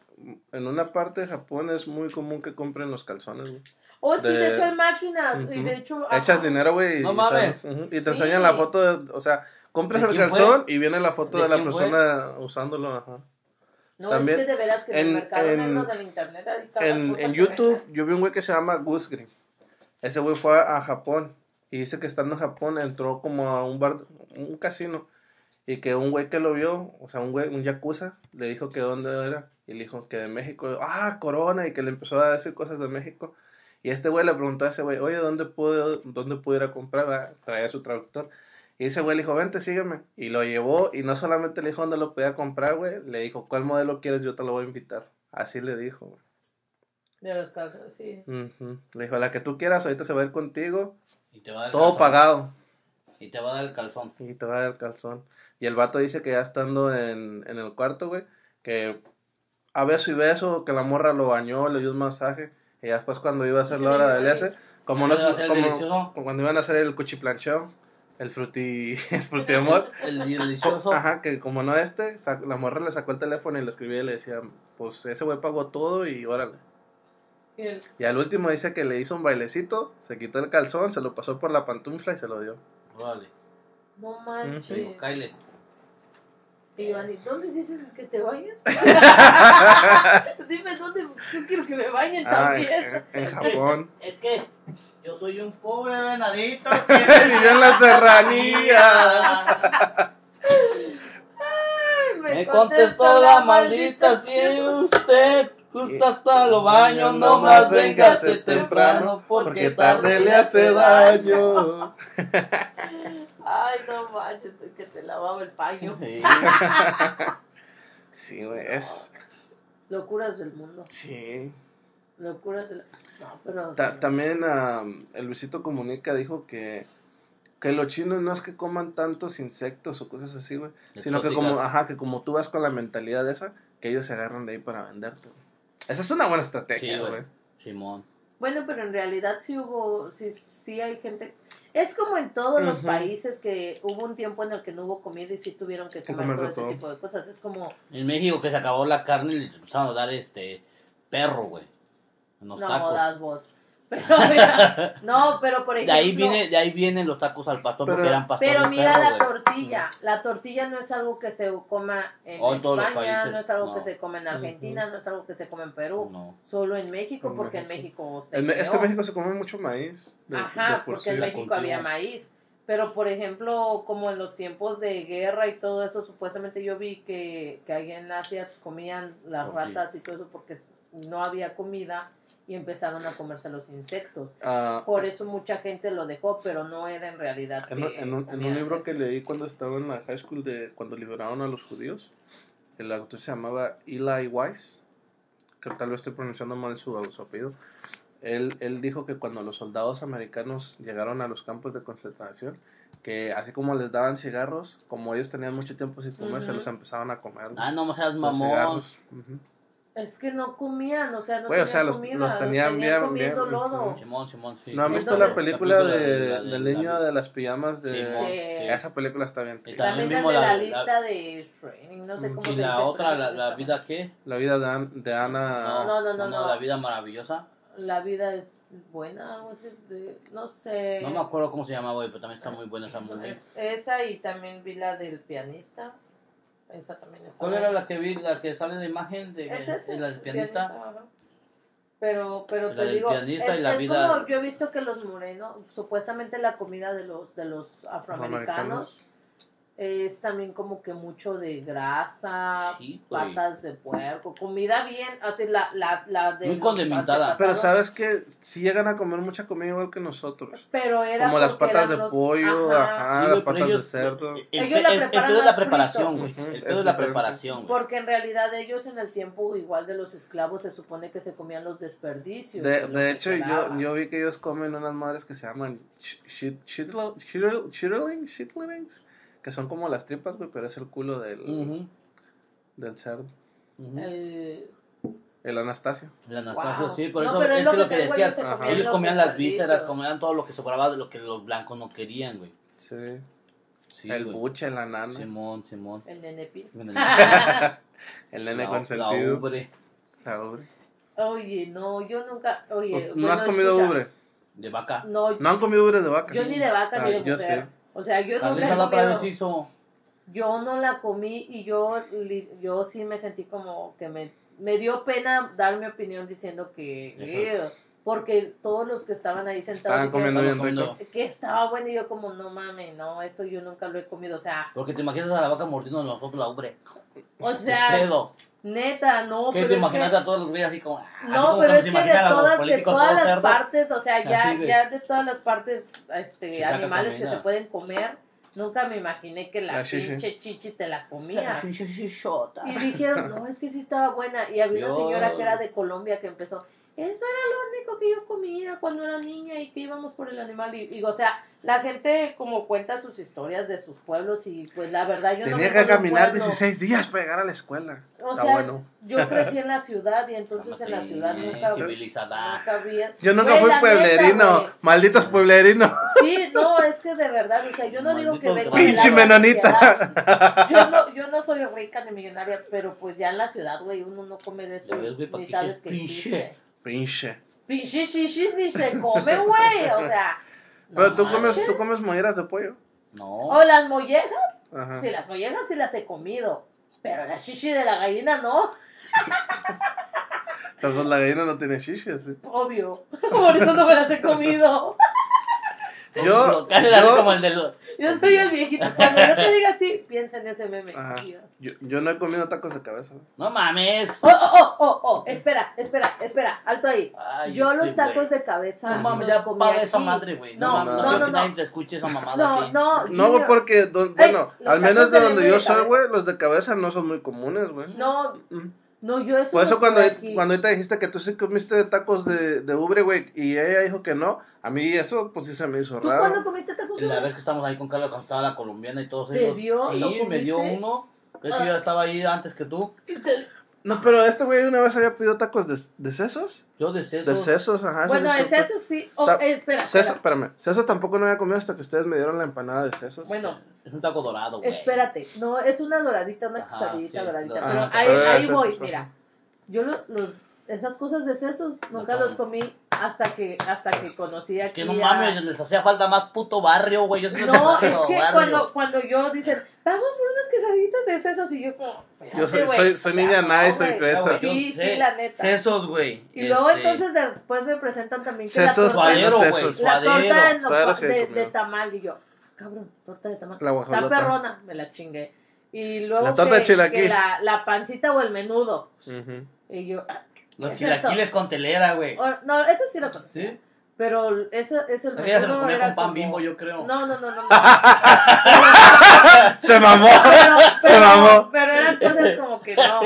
en una parte de Japón es muy común que compren los calzones, güey. Oh, sí, de, De- hecho hay máquinas. Y de hecho. Echas dinero, güey. y No mames. sales, ujú, Y te Sí. enseñan la foto, de- o sea, compras ¿De el calzón y viene la foto ¿De de, la quién fue? persona usándolo, ajá. No, También es que de veras que en, el en- mercado en- negro del internet hay cada En, cosa en que YouTube, yo vi un güey que se llama Goose Green. Ese güey fue a, a Japón y dice que estando en Japón entró como a un bar, un casino. Y que un güey que lo vio, o sea, un güey, un yakuza, le dijo que dónde era. Y le dijo que de México. Ah, Corona. Y que le empezó a decir cosas de México. Y este güey le preguntó a ese güey, oye, ¿dónde puedo, dónde puedo ir a comprar? Ah, Traía su traductor. Y ese güey le dijo, vente, sígueme. Y lo llevó. Y no solamente le dijo dónde lo podía comprar, güey. Le dijo, ¿cuál modelo quieres? Yo te lo voy a invitar. Así le dijo, güey. De los calzones, sí. Ujú. Le dijo, la que tú quieras, ahorita se va a ir contigo. Y te va a dar Todo calzón. pagado. Y te va a dar el calzón. Y te va a dar el calzón. Y el vato dice que ya estando en, en el cuarto, güey, que a beso y beso, que la morra lo bañó, le dio un masaje. Y ya después cuando iba a hacer la hora del ese, como no, ¿Iba a hacer el como, como cuando iban a hacer el cuchiplancheo, el fruti, el fruti amor, El delicioso. ajá, que como no este, sac- la morra le sacó el teléfono y le escribía y le decía, pues ese güey pagó todo y órale. Y al último dice que le hizo un bailecito, se quitó el calzón, se lo pasó por la pantufla y se lo dio. Órale. No manches. Y Iván, ¿y dónde dices que te bañen? Dime dónde yo quiero que me bañen Ah, también. en, en Japón. Es que yo soy un pobre venadito. Vivió en la serranía. Ay, Me contestó la maldita si usted gusta hasta los baños, no más véngase temprano porque tarde le hace daño. Ay, no manches, es que te lavaba el paño. Sí. Sí, güey, es. Locuras del mundo. Sí. Locuras del. No, pero. Ta- también ah, el Luisito Comunica dijo que. Que los chinos no es que coman tantos insectos o cosas así, güey. Sino que como, ajá, que como tú vas con la mentalidad esa, que ellos se agarran de ahí para venderte. güey. Esa es una buena estrategia, güey. Simón. Bueno, pero en realidad sí hubo, sí, sí hay gente. Es como en todos los países que hubo un tiempo en el que no hubo comida y sí tuvieron que Que comer comer de todo ese tipo de cosas. Es como, En México que se acabó la carne y les empezaron a dar este perro, güey. No tacos. das vos. Pero mira, no, pero por De ejemplo. ahí viene, de ahí vienen los tacos al pastor Pero- porque eran pastor Pero de mira perro, la güey. tortilla. La tortilla no es algo que se coma en Oh, España, países, no es algo no. que se come en Argentina, no es algo que se come en Perú. No. Solo en México, En porque México. en México se es que en. México se come mucho maíz. de- de Ajá, por porque sí. en México había maíz. Pero, por ejemplo, como en los tiempos de guerra y todo eso, supuestamente yo vi que, que ahí en Asia comían las Ok. ratas y todo eso porque no había comida y empezaron a comerse los insectos. Ah, Por eso mucha gente lo dejó, pero no era en realidad. En, un- que en un, en un libro que leí cuando estaba en la high school de cuando liberaron a los judíos, el autor se llamaba Eli Weiss, que tal vez estoy pronunciando mal su, su apellido. Él, él dijo que cuando los soldados americanos llegaron a los campos de concentración, que así como les daban cigarros, como ellos tenían mucho tiempo sin comer, se Ujú. los empezaban a comer. Ah, no seas los mamón. cigarros. Ujú. Es que no comían, o sea, no Güey, o tenían sea, los- comida, los tenían bien- comiendo bien, lodo. Simón, Simón, sí. ¿No han ¿En visto dónde? la película de, la del niño de las pijamas de... Simón, Sí. Esa película está bien. Y también También vimos de la, la- la- lista de Training, no sé Mm. cómo Y se la dice, otra, pero la, sí la está. vida qué? La vida de, An- de Ana... No, no, no, no. La vida maravillosa. La vida es buena, de- no sé. No me acuerdo cómo se llama, güey, pero también está muy buena esa movie. Es- esa y también vi la del pianista. Esa también está ¿Cuál buena. era la que vi, la que sale en la imagen de, Es de la del pianista? ajá. Pero, pero La te digo, pianista es, y la es vida- como yo he visto que los morenos, supuestamente la comida de los de los afroamericanos es también como que mucho de grasa, Sí, patas de puerco, comida bien, así la la la de Muy condimentada. Pero sabes que si llegan a comer mucha comida igual que nosotros. pero era Como las patas eran de los- pollo, ajá, ajá, Sí, las patas ellos- de cerdo. El, Ellos el- el pedo es la preparación, güey. El Ujú, pedo es es la preparación. Porque en realidad ellos en el tiempo igual de los esclavos se supone que se comían los desperdicios. De, de hecho, yo, yo vi que ellos comen unas madres que se llaman shitterlings, que son como las tripas, güey, pero es el culo del, del cerdo. El- El Anastasio. El Anastasio, Wow. sí, por No, eso pero es que lo que decías, ellos comían ellos los comían las vísceras, comían todo lo que sobraba de lo que los blancos no querían, güey. Sí. Sí, el güey. buche, la nana. Simón, Simón. el nenepil. El nene La- consentido. La ubre. La ubre. Oye, no, yo nunca. Oye, Pues, ¿No bueno, has comido escucha, ubre? De vaca. No, ¿No han comido ubre de vaca? yo ni de vaca Ah, ni de yo mujer. O sea, yo he la otra vez hizo. yo no la comí y yo yo sí me sentí como que me, me dio pena dar mi opinión diciendo que porque todos los que estaban ahí sentados Estaban comiendo bien rico. que estaba bueno y yo como no mames no eso yo nunca lo he comido o sea Porque te imaginas a la vaca mordiendo nosotros la ubre. o ¿Qué sea pedo? Neta no ¿Qué pero te es imaginas que- a todos los güeyes así como. así no como pero es que de todas de todas las cerdos? partes o sea ya güey. ya de todas las partes este animales que se pueden comer nunca me imaginé que la, La chichi. pinche chichi te la comías Sí, sí, sí, shota. Y dijeron, no, es que sí estaba buena. Y había una señora que era de Colombia que empezó, eso era lo único que yo comía cuando era niña y que íbamos por el animal. Y, y, o sea, la gente como cuenta sus historias de sus pueblos y pues la verdad yo no Tenía vengo que caminar pueblo. 16 días para llegar a la escuela. O Está sea, bueno. yo crecí en la ciudad y entonces en la ciudad nunca, civilizada. nunca había... Yo nunca Güey, fui pueblerino. neta. Malditos pueblerinos. Sí, no, es que de verdad, o sea, yo no digo que vengo Pinche menonita. Yo no, yo no soy rica ni millonaria, pero pues ya en la ciudad, güey, uno no come de eso ves, güey, ¿pa' ni sabes que pinche? existe. Pinche. Pinche shishis ni se come, güey, o sea... Pero no tú comes, tú comes molleras de pollo. No. O las mollejas, Ajá. sí, las mollejas sí las he comido, pero la shishi de la gallina no, Pero pues la gallina no tiene chiches. ¿sí? obvio, por eso no me las he comido. Yo, Casi así como yo, el del. Yo soy el viejito, cuando yo te diga así, piensa en ese meme. Ajá. tío. yo, yo no he comido tacos de cabeza. No mames. Oh, oh, oh, oh, oh, espera, espera, espera, alto ahí. Ay, Yo este los tacos güey. de cabeza No mames, ya comí paga esa madre, güey. No, no, no, que no. nadie te escuche esa mamada. No, aquí. no, No, porque, don- bueno, los al menos de de donde yo soy, güey, los de cabeza no son muy comunes, güey. No, Mm. No, yo eso Por eso cuando, aquí. cuando ahorita dijiste que tú sí comiste tacos de, de ubre, güey, y ella dijo que no, a mí eso pues sí se me hizo ¿Tú cuándo raro. comiste tacos? La vez que estamos ahí con Carla, cuando estaba la colombiana y todos ¿Te ellos. dio? Sí, ¿Lo me dio uno. Es Ah. que yo estaba ahí antes que tú. No, pero este güey una vez había pedido tacos de, de sesos. Yo de seso. De sesos, ajá. Bueno, sí es son- eso sí. Oh, eh, espera, espera. espérame. Sesos tampoco no había comido hasta que ustedes me dieron la empanada de sesos. Bueno, Es un taco dorado, güey. espérate. No, es una doradita, una Ajá, quesadillita sí, doradita. ajá. Pero ahí, pero ahí voy, eso, mira. Yo lo- los, esas cosas de sesos nunca No, los comí hasta que, hasta que conocí aquí Que no a- mames, les hacía falta más puto barrio, güey. Yo No, barrio, es que barrio. cuando, cuando yo dicen, vamos por unas quesadillitas de sesos y yo como, Yo soy, güey, soy, soy niña nice, soy fresa. Sí, sé. sí, la neta. Sesos, güey. Y luego Este, entonces después me presentan también que Sesos, la torta, sesos. la torta en de, de tamal y yo, cabrón, torta de tamal. La Está perrona, me la chingué. Y luego La torta que, que la, la pancita o el menudo. Ujú. Y yo, ah, Los ¿qué es chilaquiles con telera, güey. No, eso sí lo conocí. ¿Sí? Pero eso, eso el Ella se lo menudo comía con pan como- bimbo, yo creo. No, no, no, no. no. Se mamó. pero, Se pero, mamó. pero eran cosas como que no.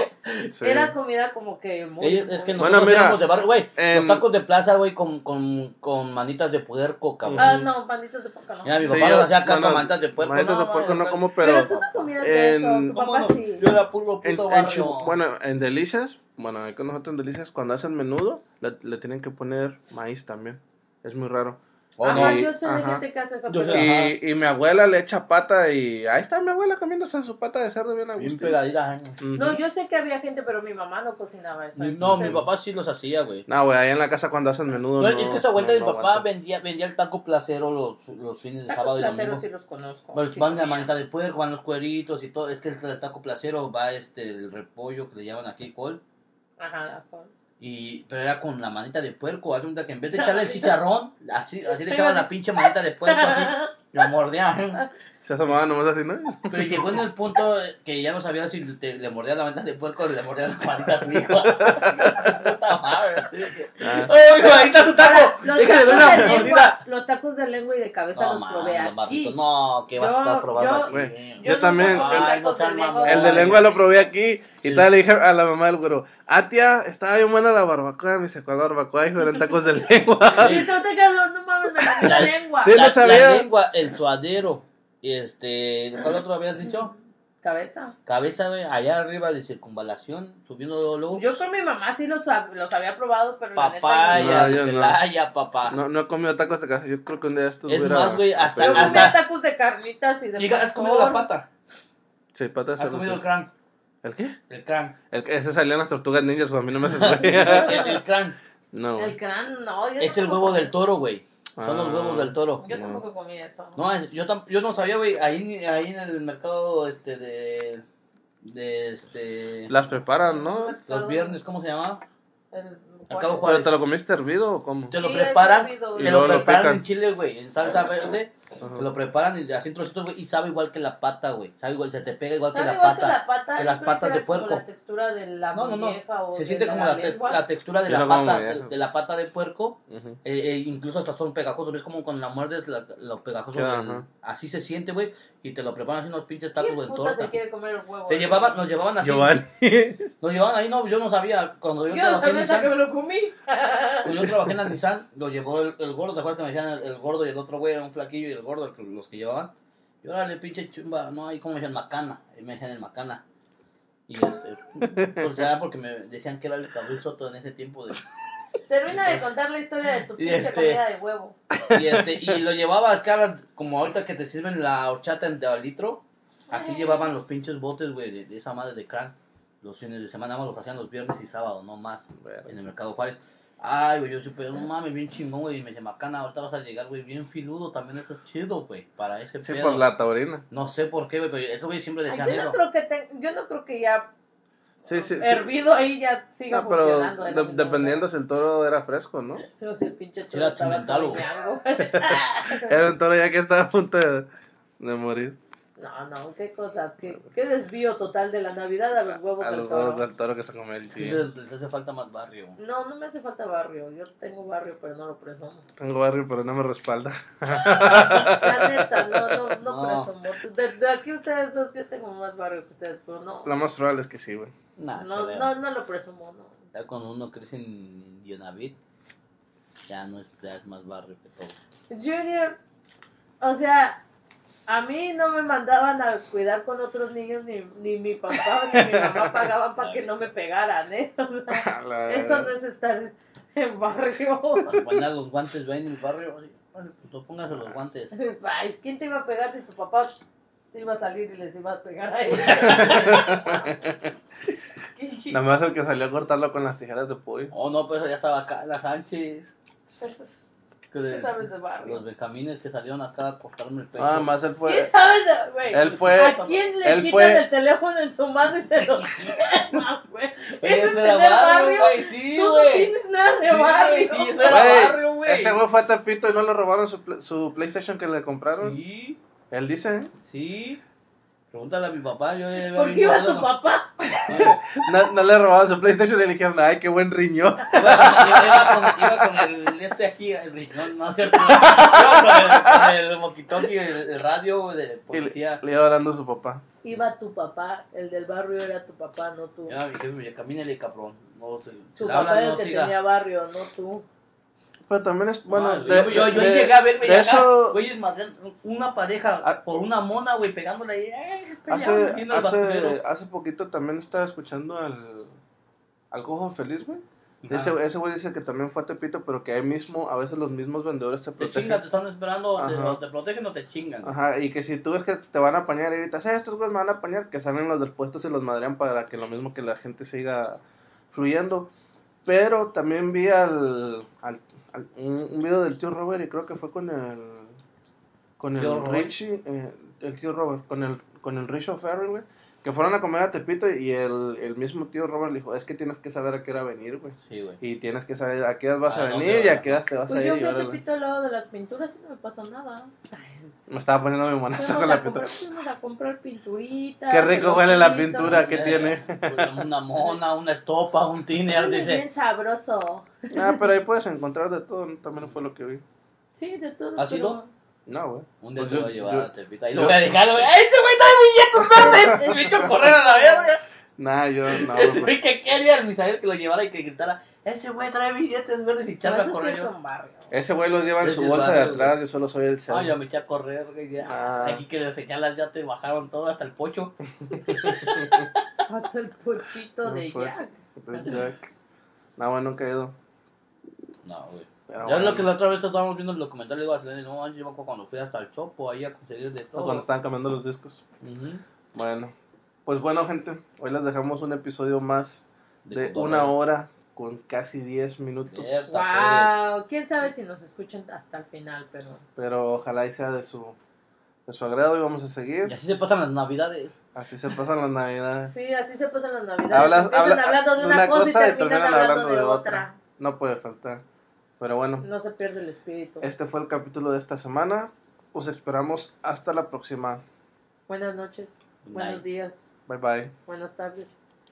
Sí. Era comida como que muy. Ella- es que muy- Bueno, nosotros mira, de barrio, güey. en- Los tacos de plaza, güey, con, con, con manitas de puerco, cabrón. Ah, no, panditas de poca no. Mira, mi Sí, papá yo- los hacía acá bueno, con manitas de puerco. manitas de no, puerco no como, pero, pero tú no comías de eso, en- tu ¿Cómo papá no? sí. Yo era puro en, puto en barrio. Chihu- bueno, en Delicias, bueno, aquí con nosotros en Delicias, cuando hacen menudo, le, le tienen que poner maíz también. Es muy raro. Oh, Ajá, no. Y- yo sé de ajá. Yo pero- sé. Ajá. Y, y mi abuela le echa pata y ahí está mi abuela comiéndose su pata de cerdo bien a Bien gusto. ¿eh? No, yo sé que había gente, pero mi mamá no cocinaba eso. No, entonces- mi papá sí los hacía, güey. No, güey, ahí en la casa cuando hacen menudo. No, no, es que esa vuelta no, de mi no papá vendía, vendía el taco placero los, los fines de Tacos sábado y placeros domingo. sí los conozco. Pues Sí van la manita de puerco, van los cueritos y todo. Es que el taco placero va este el repollo que le llaman aquí col. Ajá. Y, pero era con la manita de puerco. Que en vez de echarle el chicharrón, así, así le echaban la pinche manita de puerco, así, la mordían. Se asomaba nomás así, ¿no? Pero llegó en el punto que ya no sabía si te- le mordía la manita de puerco o le mordía la manita a tu hijo. Su puta madre. Ah. ¡Ay, hijo, ahí está su taco! Los, Déjale tacos una de lengua, mordida. los tacos de lengua y de cabeza No, los man, probé los aquí. barritos. No, que vas a Yo- estar probando yo- aquí. Güey, Yo, Yo también, el- tacos de sean lengua. El de Ay. lengua lo probé aquí y Sí. tal le dije a la mamá del güero, ah tía, estaba bien buena la barbacoa, me dice, ¿cuál barbacoa? Dijo, eran tacos de lengua. Y tú te quedas, no mames, me la La- lengua. Sí, la, no sabía. la lengua, el suadero. Y este, ¿cuál otro habías dicho? Cabeza. Cabeza, güey, allá arriba de circunvalación, subiendo luego, luego. Yo con mi mamá sí los, hab- los había probado, pero la neta. Papaya, No. Celaya, papá. No, no he comido tacos de casa, yo creo que un día esto Es hubiera- más, güey, hasta- Yo comía hasta- tacos de carnitas y de Diga, ¿has comido la pastor. pata? Sí, patas ¿Has comido el crán? ¿El qué? El crán. El, que- ese salían las tortugas ninjas, güey. A mí no me haces güey. El, el crán. No. El crán, no. Yo Es el tampoco huevo del toro, güey. Son los Ah. huevos del toro. Yo No. tampoco comí eso. No, yo, tam- yo no sabía, güey. Ahí, ahí en el mercado este de. De este. Las preparan, ¿no? Los viernes, ¿cómo se llama? El, Acabo. ¿Pero te lo comiste hervido o cómo? Te lo Sí, preparan. hervido, Te Y lo lo preparan pican. en chile, güey. En salsa verde. Ajá. Te lo preparan y así en trocitos, güey. Y sabe igual que la pata, güey. Sabe igual, se te pega igual que ¿Sabe la igual pata. que la pata? las patas de como puerco. la textura de la No, no, no. o Se siente como la, te- la textura de Yo la pata, de, de la pata de puerco. Eh, eh, incluso hasta son pegajosos, ves como cuando la muerdes la- lo pegajoso. Así se siente, güey. Y te lo preparan así unos pinches tacos ¿Quién de puta se torta. quiere comer el huevo? Te llevaban, nos llevaban así. Nos llevaban ahí, no, yo no sabía. Cuando yo, Yo no trabajé en sabía hasta que me lo comí. cuando yo trabajé en la Nissan, lo llevó el, el gordo, ¿te acuerdas que me decían el, el gordo y el otro güey era un flaquillo y el el que- los que llevaban? Y órale, pinche chumba, no, ahí como me decían macana, y me decían el macana. Y este, pues era porque me decían que era el cabrón soto en ese tiempo de, Termina de contar la historia de tu pinche este- comida de huevo. Y, este, y lo llevaba acá, como ahorita que te sirven la horchata en de litro, así llevaban los pinches botes, güey, de, de esa madre de crán. Los fines de semana nada más los hacían los viernes y sábados, no más, en el Mercado Juárez. Ay, güey, yo supe, no mames, bien chingón, güey, y me dice, macana, ahorita vas a llegar, güey, bien filudo, también eso es chido, güey, para ese Sí, pedo. por la taurina. No sé por qué, güey, pero eso, güey, siempre Ay, decían yo, eso. no creo que te- yo no creo que ya Sí, sí, sí. hervido ahí ya siga No, pero funcionando. de- mismo, dependiendo si el toro era fresco, ¿no? Pero si el pinche Era chulo estaba chimental, güey. Era un toro ya que estaba a punto de, de morir. No, no, qué cosas, qué, qué desvío total de la Navidad a los huevos A del los toro. huevos del toro que se comió el Sí, les, les hace falta más barrio. No, no me hace falta barrio. Yo tengo barrio, pero no lo presumo. Tengo barrio, pero no me respalda. La neta, no, no, no, No. presumo. De, de aquí ustedes dos, yo tengo más barrio que ustedes, pero no. Lo más probable es que sí, güey. Nah, No, no, no lo presumo, no. Ya cuando uno crece en Indionavit, ya no es, ya es más barrio que todo. Junior, o sea, a mí no me mandaban a cuidar con otros niños, ni, ni mi papá ni mi mamá pagaban para que no me pegaran, ¿eh? O sea, la- eso no es estar en barrio. Cuando los guantes, ven en el barrio, vale, pues póngase los guantes. Ay, ¿quién te iba a pegar si tu papá iba a salir y les iba a pegar a ellos? Nada más el que salió a cortarlo con las tijeras de pollo. Oh, no, pues ya estaba acá, la Sánchez. que de- ¿Qué sabes de barrio? Los benjamines que salieron acá a cortarme el pecho. Nada más él ¿Quién fue. sabes de, güey? Él fue. ¿A quién le él quitan fue- el teléfono en su mano y se lo quema, güey? Oye, ¿Eso eso es era barrio, güey, sí, Tú no güey. tienes nada de Sí, barrio. güey, y eso era Güey, barrio, güey. Este güey fue a Tepito y no le robaron su, su PlayStation que le compraron. Sí, Él dice, ¿eh? sí. Pregúntale a mi papá, yo ya ¿Por qué iba tu no. papá? No, no le robaron su PlayStation y le dijeron, ay, qué buen riñón. Iba, iba- iba con, iba con el este aquí, el riñón, no es cierto. Iba con el, con el el, el radio de Y le, policía. le iba dando a su papá. Iba tu papá, el del barrio era tu papá, no tú. Ya, mi jefe, camínale, cabrón. No, se, Tu papá era el no que siga. tenía barrio, no tú. Pero también es, bueno, Ah, de- yo, yo, yo de- llegué a verme de acá, eso, una pareja Ah. por una mona, güey, pegándole ahí. eh, hace, hace, hace poquito también estaba escuchando al, al Cojo Feliz, güey. Ese, ese güey dice que también fue a Tepito, pero que ahí mismo, a veces los mismos vendedores te Te protegen. chingan, te están esperando, te, o te protegen o te chingan. Ajá, y que si tú ves que te van a apañar y gritas, "Eh, estos güeyes me van a apañar, que salen los del puesto y los madrean para que lo mismo que la gente siga fluyendo. Pero también vi al- un, un video del tío Robert y creo que fue con el con ¿Tío el? Richie, eh, el tío Robert, con el con el Rich O'Farrell, güey, que fueron a comer a Tepito y el, el mismo tío Robert le dijo, es que tienes que saber a qué hora venir, güey. Sí, güey. Y tienes que saber a qué horas vas ¿A a dónde venir y a qué horas te vas Pues a yo ir. y fui a. Tepito al lado de las pinturas y no me pasó nada. Me estaba poniendo mi monazo Fuimos con la comprar, pintura. fuimos a comprar pinturitas. Qué rico huele la pintura que Eh, tiene. pues, Una mona, una estopa, un tiner, dice. bien sabroso. Ah, pero ahí puedes encontrar de todo, ¿no? también fue lo que vi. Sí, de todo. ¿Ha pero- sido? No, güey. Un día Pues te yo- voy a llevar yo- a Tepito. Ahí yo- lo voy a dejar, güey. ¡Ay, ese güey trae billetes verdes! Me echó a correr a la verga. Nah, yo no. Ese pues, güey que quería el Misael que lo llevara y que gritara, ese güey trae billetes verdes y No, echarme a sí correr es barrio. Ese güey los lleva en su bolsa de barrio, atrás, güey. yo solo soy el cero. yo me eché a correr, güey. ya. Ah. Aquí que le señalas ya te bajaron todo hasta el pocho. Hasta el pochito No, de pues. Jack. Entonces, Jack. No, bueno, nunca he ido. No, güey. Pero ya es bueno. lo que la otra vez estábamos viendo el documental de Guaselene, no manches, yo me acuerdo cuando fui hasta el Chopo ahí a conseguir de O todo. cuando estaban cambiando los discos. Ujú. Bueno. Pues bueno, gente, hoy les dejamos un episodio más de, cotorreo. una hora con casi 10 minutos. Wow, quién sabe si nos escuchan hasta el final, pero Pero ojalá y sea de su, de su agrado y vamos a seguir. Y así se pasan las navidades. Así se pasan las navidades. sí, así se pasan las navidades. Hablas- habla- hablando de una, cosa, y terminan hablando de otra. No puede faltar. Pero bueno, No se pierde el espíritu. este fue el capítulo de esta semana. Os esperamos hasta la próxima. Buenas noches, buenos Night. días, Bye bye. buenas tardes.